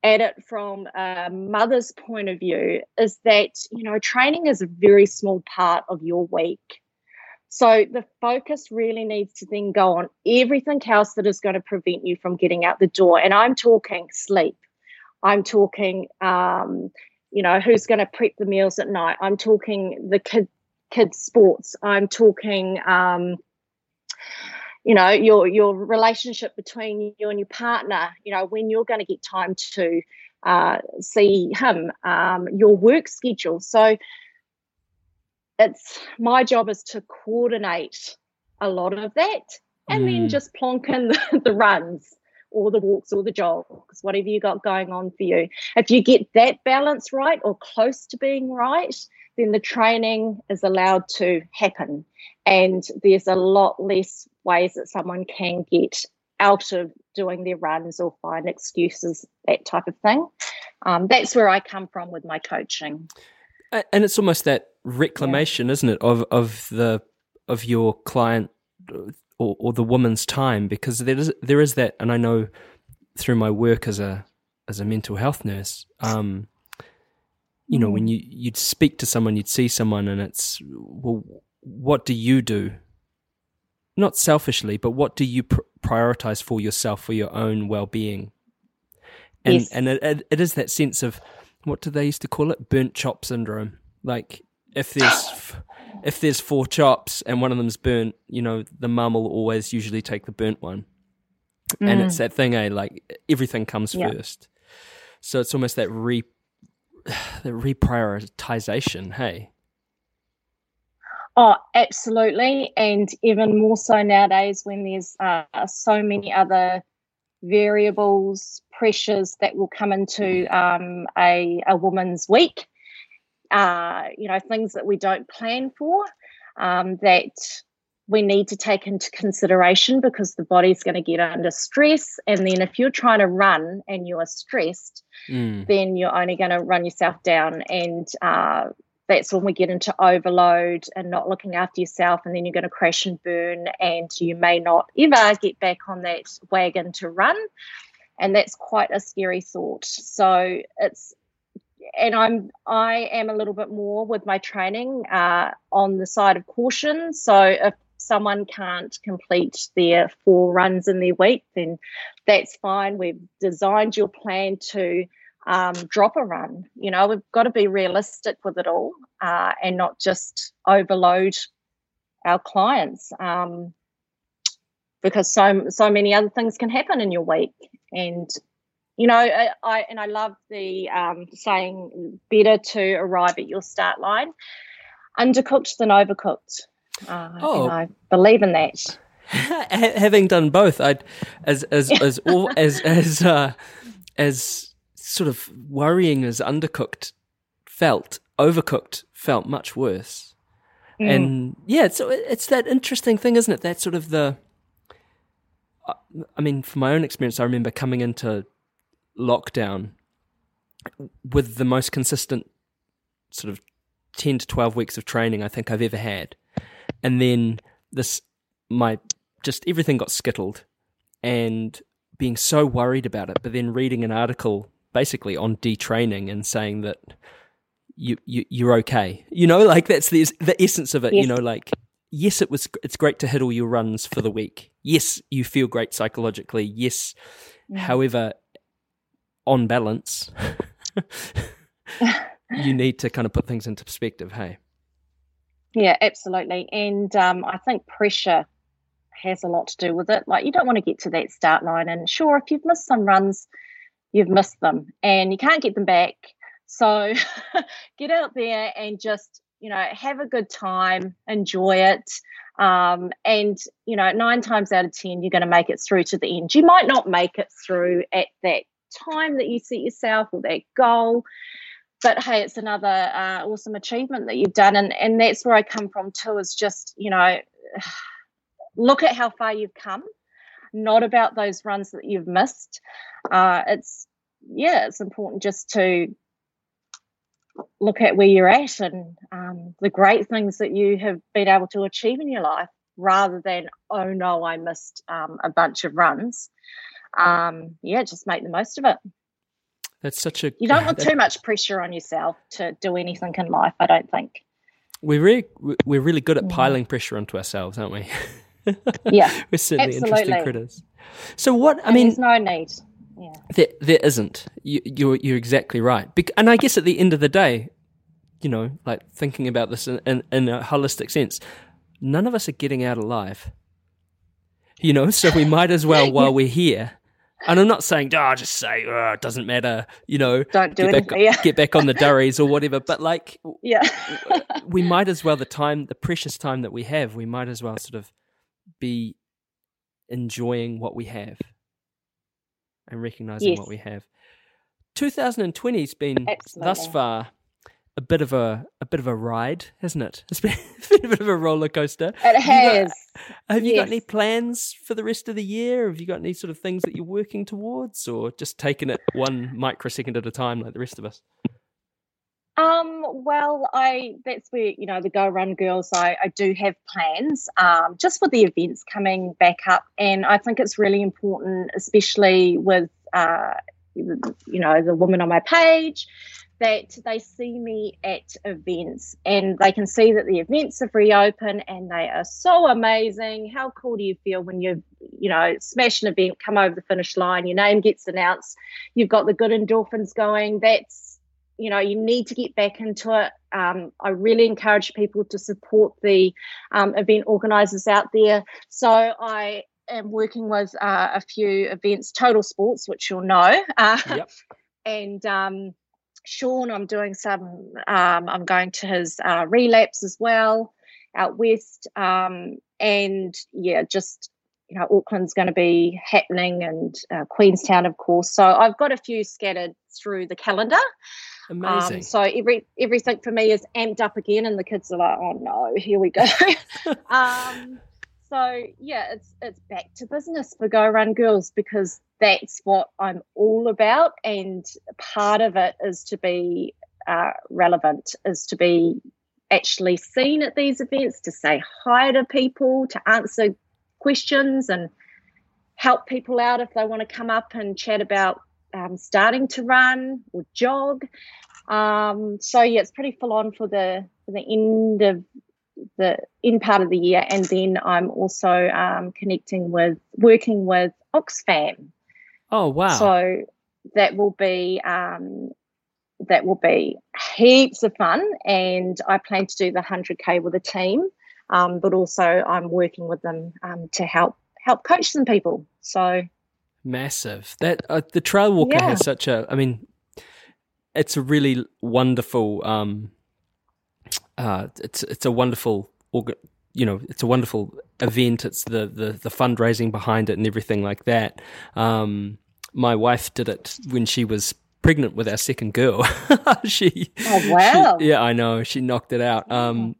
at it from a mother's point of view is that you know training is a very small part of your week so the focus really needs to then go on everything else that is going to prevent you from getting out the door. And i'm talking sleep. I'm talking um, you know who's going to prep the meals at night. I'm talking the kid kids sports. I'm talking um, you know your your relationship between you and your partner you know when you're going to get time to uh, see him um, your work schedule. So it's my job is to coordinate a lot of that and then Mm. just plonk in the, the runs or the walks or the jogs whatever you got going on for you. If you get that balance right or close to being right then the training is allowed to happen. And there's a lot less ways that someone can get out of doing their runs or find excuses that type of thing. Um, that's where i come from with my coaching. And it's almost that reclamation, isn't it, of of the of your client or, or the woman's time, because there is there is that, and I know through my work as a as a mental health nurse, um, you know, when you you'd speak to someone, you'd see someone, and it's well, what do you do? Not selfishly, but what do you pr- prioritize for yourself for your own well being? And Yes. and it, it, it is that sense of what do they used to call it burnt chop syndrome like if there's if there's four chops and one of them's burnt you know the mum will always usually take the burnt one and it's that thing eh like everything comes Yeah. first so it's almost that re the reprioritization hey Oh, absolutely. And even more so nowadays when there's uh, so many other variables, pressures that will come into um, a, a woman's week, uh, you know, things that we don't plan for um, that we need to take into consideration because the body's going to get under stress. And then if you're trying to run and you are stressed, mm. then you're only going to run yourself down and uh, that's when we get into overload and not looking after yourself and then you're going to crash and burn and you may not ever get back on that wagon to run and that's quite a scary thought so it's and i'm i am a little bit more with my training uh, on the side of caution so if someone can't complete their four runs in their week then that's fine we've designed your plan to um, drop a run. You know, we've got to be realistic with it all uh, and not just overload our clients um, because so so many other things can happen in your week. And you know, I, I and I love the um, saying better to arrive at your start line undercooked than overcooked. Uh, Oh. I believe in that. Having done both, I as as as all as as uh, as sort of worrying as undercooked felt, overcooked felt much worse. And yeah, it's it's that interesting thing, isn't it? That sort of the. uh, I mean, from my own experience, I remember coming into lockdown with the most consistent sort of 10 to 12 weeks of training I think I've ever had. And then this, my, just everything got skittled and being so worried about it, but then reading an article basically on detraining and saying that you, you you're okay. You know, like that's the the essence of it. You know, like yes, it was it's great to hit all your runs for the week. Yes, you feel great psychologically. Yes, mm. however, on balance, you need to kind of put things into perspective. Hey, Yeah, absolutely. And um, I think pressure has a lot to do with it. Like, you don't want to get to that start line. And sure, if you've missed some runs, you've missed them and you can't get them back. So get out there and just, you know, have a good time, enjoy it. Um, and, you know, nine times out of 10, you're going to make it through to the end. You might not make it through at that time that you set yourself or that goal but hey, it's another uh, awesome achievement that you've done, and and that's where I come from too. Is just you know, look at how far you've come, not about those runs that you've missed. Uh, it's yeah, it's important just to look at where you're at and um, the great things that you have been able to achieve in your life, rather than oh no, I missed um, a bunch of runs. Um, yeah, just make the most of it. that's such a You don't want that- too much pressure on yourself to do anything in life, I don't think. We're really we're really good at Mm. piling pressure onto ourselves, aren't we? Yeah, we're certainly interesting critters. So what I and mean, there's no need. Yeah. There, there isn't. You, you're, you're exactly right. Bec- and I guess at the end of the day, you know, like thinking about this in, in, in a holistic sense, none of us are getting out alive. You know, so we might as well while we're here. And I'm not saying, oh, just say, oh, it doesn't matter. You know, Don't do get back. Yeah. get back on the durries or whatever. But like, Yeah. we might as well the time, the precious time that we have, we might as well sort of be enjoying what we have and recognizing Yes. what we have. 2020's been thus far a bit of a a bit of a ride, hasn't it? It's been, a bit of a roller coaster. It Have you got- has. Have you got any plans for the rest of the year? Have you got any sort of things that you're working towards, or just taking it one microsecond at a time like the rest of us? Um, well, I that's where you know the Go Run Girls. I, I do have plans, um, just for the events coming back up, and I think it's really important, especially with uh, you know the women on my page, that they see me at events and they can see that the events have reopened and they are so amazing. How cool do you feel when you you know smash an event, come over the finish line, your name gets announced, you've got the good endorphins going. That's you know you need to get back into it um, i really encourage people to support the um, event organizers out there so i am working with uh, a few events total sports which you'll know uh, Yep. and um, sean i'm doing some um, i'm going to his uh, relapse as well out west um, and yeah just you know auckland's going to be happening and uh, queenstown of course so i've got a few scattered through the calendar Amazing. um, so every everything for me is amped up again, and the kids are like, "Oh no, here we go." um, so yeah, it's it's back to business for Go Run Girls because that's what I'm all about, and part of it is to be uh, relevant, is to be actually seen at these events, to say hi to people, to answer questions, and help people out if they want to come up and chat about um, starting to run or jog. Um, so yeah, it's pretty full on for the for the end of the in part of the year, and then I'm also um, connecting with working with Oxfam. oh wow. So that will be um, that will be heaps of fun, and I plan to do the 100k with a team, um, but also I'm working with them um, to help help coach some people. So massive. That uh, the Trail Walker Yeah. has such a. I mean, it's a really wonderful. Um, uh, it's it's a wonderful. You know, it's a wonderful event. It's the the the fundraising behind it and everything like that. Um, my wife did it when she was pregnant with our second girl. she. Oh, wow. she- yeah, I know. She knocked it out. Um,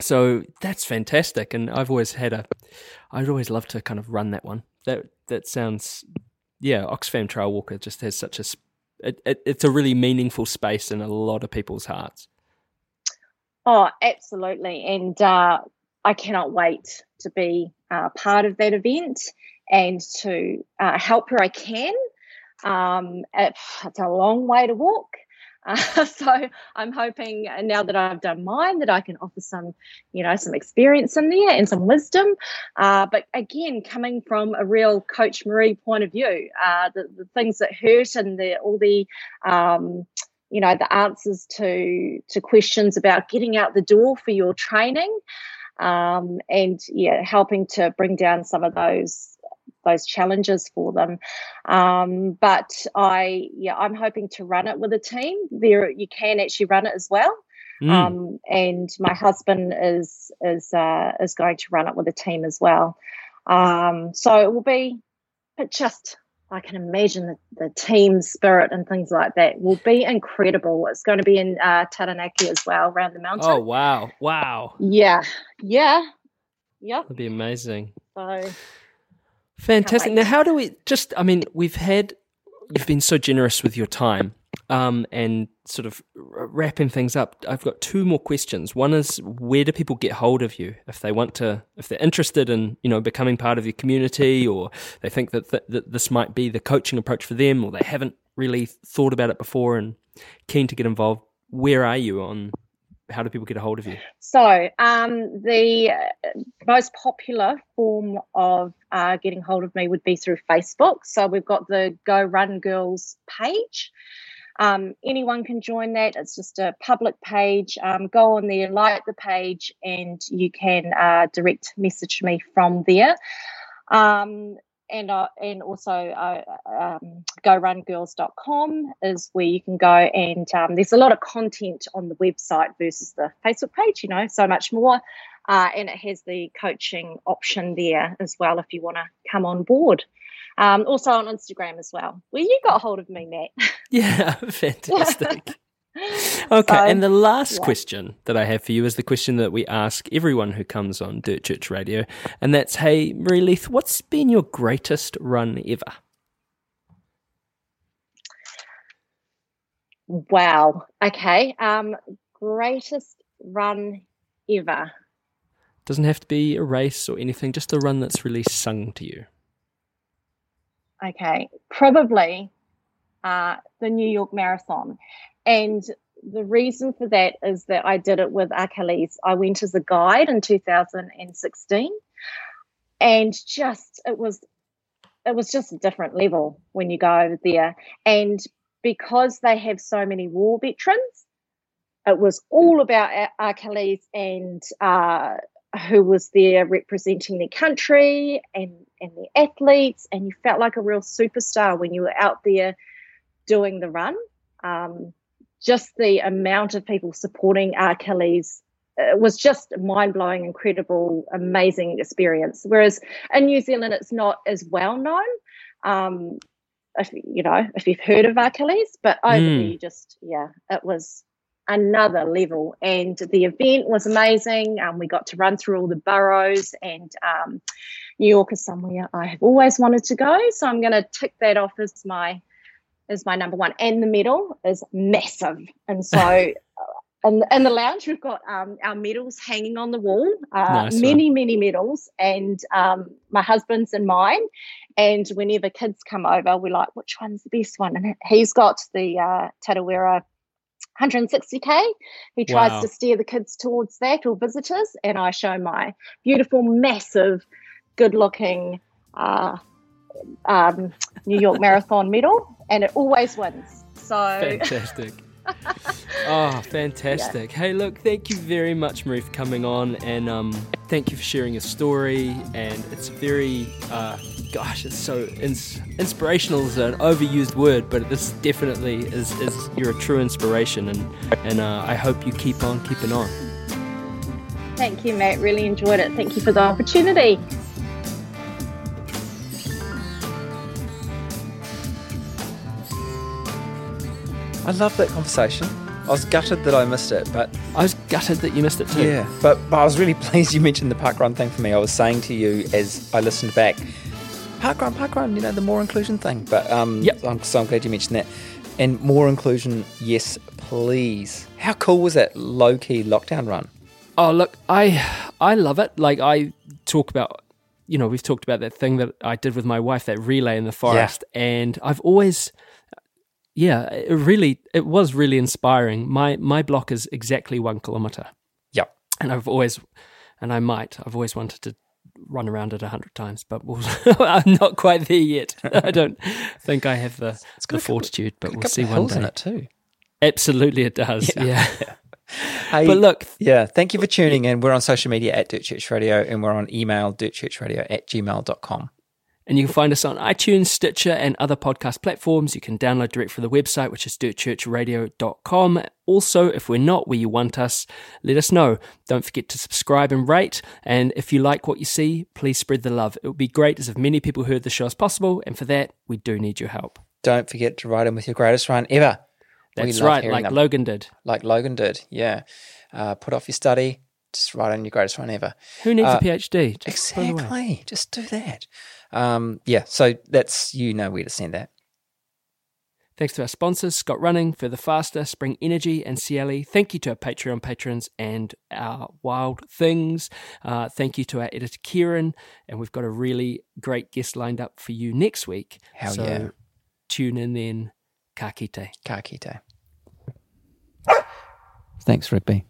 so that's fantastic, and I've always had a. I'd always love to kind of run that one. That that sounds, yeah. Oxfam Trail Walker just has such a, It, it, it's a really meaningful space in a lot of people's hearts. Oh, absolutely. And uh, I cannot wait to be uh, part of that event and to uh, help where I can. Um, it's a long way to walk, Uh, so I'm hoping now that I've done mine that I can offer some, you know, some experience in there and some wisdom. Uh, but again, coming from a real Coach Marie point of view, uh, the, the things that hurt and the all the um, you know the answers to to questions about getting out the door for your training um, and yeah helping to bring down some of those those challenges for them. Um, but I, yeah, I'm hoping to run it with a team. There, you can actually run it as well. Mm. Um, and my husband is is uh, is going to run it with a team as well. Um, so it will be, just I can imagine the, the team spirit and things like that will be incredible. It's going to be in uh, Taranaki as well, around the mountain. Oh wow, wow, Yeah, yeah, yeah. that'd be amazing. So Fantastic. Now, how do we just? I mean, we've had you've been so generous with your time, um, and sort of wrapping things up. I've got two more questions. One is, where do people get hold of you if they want to, if they're interested in, you know, becoming part of your community, or they think that th- that this might be the coaching approach for them, or they haven't really thought about it before and keen to get involved. Where are you on? How do people get a hold of you? So, um, the uh, most popular form of uh, getting hold of me would be through Facebook. So, we've got the Go Run Girls page. Um, anyone can join that. It's just a public page. Um, go on there, like the page, and you can uh, direct message me from there. Um, and uh, and also uh, um, gorungirls.com is where you can go and um, there's a lot of content on the website versus the facebook page you know so much more uh, and it has the coaching option there as well if you want to come on board um, also on instagram as well where you got hold of me matt Yeah, fantastic. Okay, So, and the last yeah. question that I have for you is the question that we ask everyone who comes on Dirt Church Radio, and that's, "Hey, Marie Leith, what's been your greatest run ever?" wow okay um, greatest run ever Doesn't have to be a race or anything, just a run that's really sung to you. Okay, probably uh, the New York Marathon. And the reason for that is that I did it with Achilles. I went as a guide in 2016 and just it was it was just a different level when you go over there. And because they have so many war veterans, it was all about Achilles and uh, who was there representing their country and and the athletes, and you felt like a real superstar when you were out there doing the run. Um, just the amount of people supporting Achilles it was just mind blowing, incredible, amazing experience. Whereas in New Zealand, it's not as well known. Um, if you know, if you've heard of Achilles, but over Mm. there, you just yeah, it was another level. And the event was amazing. Um, we got to run through all the boroughs, and um, New York is somewhere I have always wanted to go. So I'm going to tick that off as my as my number one. And the medal is massive, and so. In, in the lounge, we've got um, our medals hanging on the wall, uh, Nice one. many, many medals, and um, my husband's and mine. And whenever kids come over, we're like, which one's the best one? And he's got the uh, Tarawera 160k. He tries Wow. to steer the kids towards that or visitors, and I show my beautiful, massive, good-looking uh, um, New York Marathon medal, and it always wins. So Fantastic. oh, fantastic. Hey, look, thank you very much, Marie, for coming on, and um, thank you for sharing your story. And it's very, uh, gosh, it's so ins- inspirational is an overused word, but this definitely is, is you're a true inspiration, and, and uh, I hope you keep on keeping on. thank you, Matt. Really enjoyed it. Thank you for the opportunity. I love that conversation. I was gutted that I missed it, but I was gutted that you missed it too. yeah, but, but I was really pleased you mentioned the parkrun thing for me. I was saying to you as I listened back, parkrun, parkrun, you know, the more inclusion thing. But um, Yep. so I'm, so I'm glad you mentioned that. And more inclusion, yes, please. How cool was that low key lockdown run? Oh, look, I I love it. Like I talk about, you know, we've talked about that thing that I did with my wife, that relay in the forest, and I've always yeah, it really, it was really inspiring. My my block is exactly one kilometer, Yep. and I've always, and I might, I've always wanted to run around it a hundred times, but we'll, I'm not quite there yet. I don't think I have the, the fortitude, but we'll couple see one day. in it too. Absolutely, it does. Yeah. Hey, But look, yeah, thank you for tuning in. We're on social media at Dirt Church Radio and we're on email dirtchurchradio at gmail.com. And you can find us on iTunes, Stitcher, and other podcast platforms. You can download direct from the website, which is dirtchurchradio.com. Also, if we're not where you want us, let us know. Don't forget to subscribe and rate. And if you like what you see, please spread the love. It would be great as if many people heard the show as possible. And for that, we do need your help. Don't forget to write in with your greatest run ever. That's right, like them. Logan did. like Logan did. Yeah. Uh, put off your study, just write in your greatest run ever. Who needs Uh, a PhD? Just put it away. Exactly. Just do that. Um, yeah. So that's, you know where to send that. Thanks to our sponsors, Scott Running, Further Faster, Spring Energy, and Ciele. Thank you to our Patreon patrons and our Wild Things. Uh, thank you to our editor, Kieran. And we've got a really great guest lined up for you next week. Hell so yeah. tune in then. Ka kite. Ka kite. Thanks, Rigby.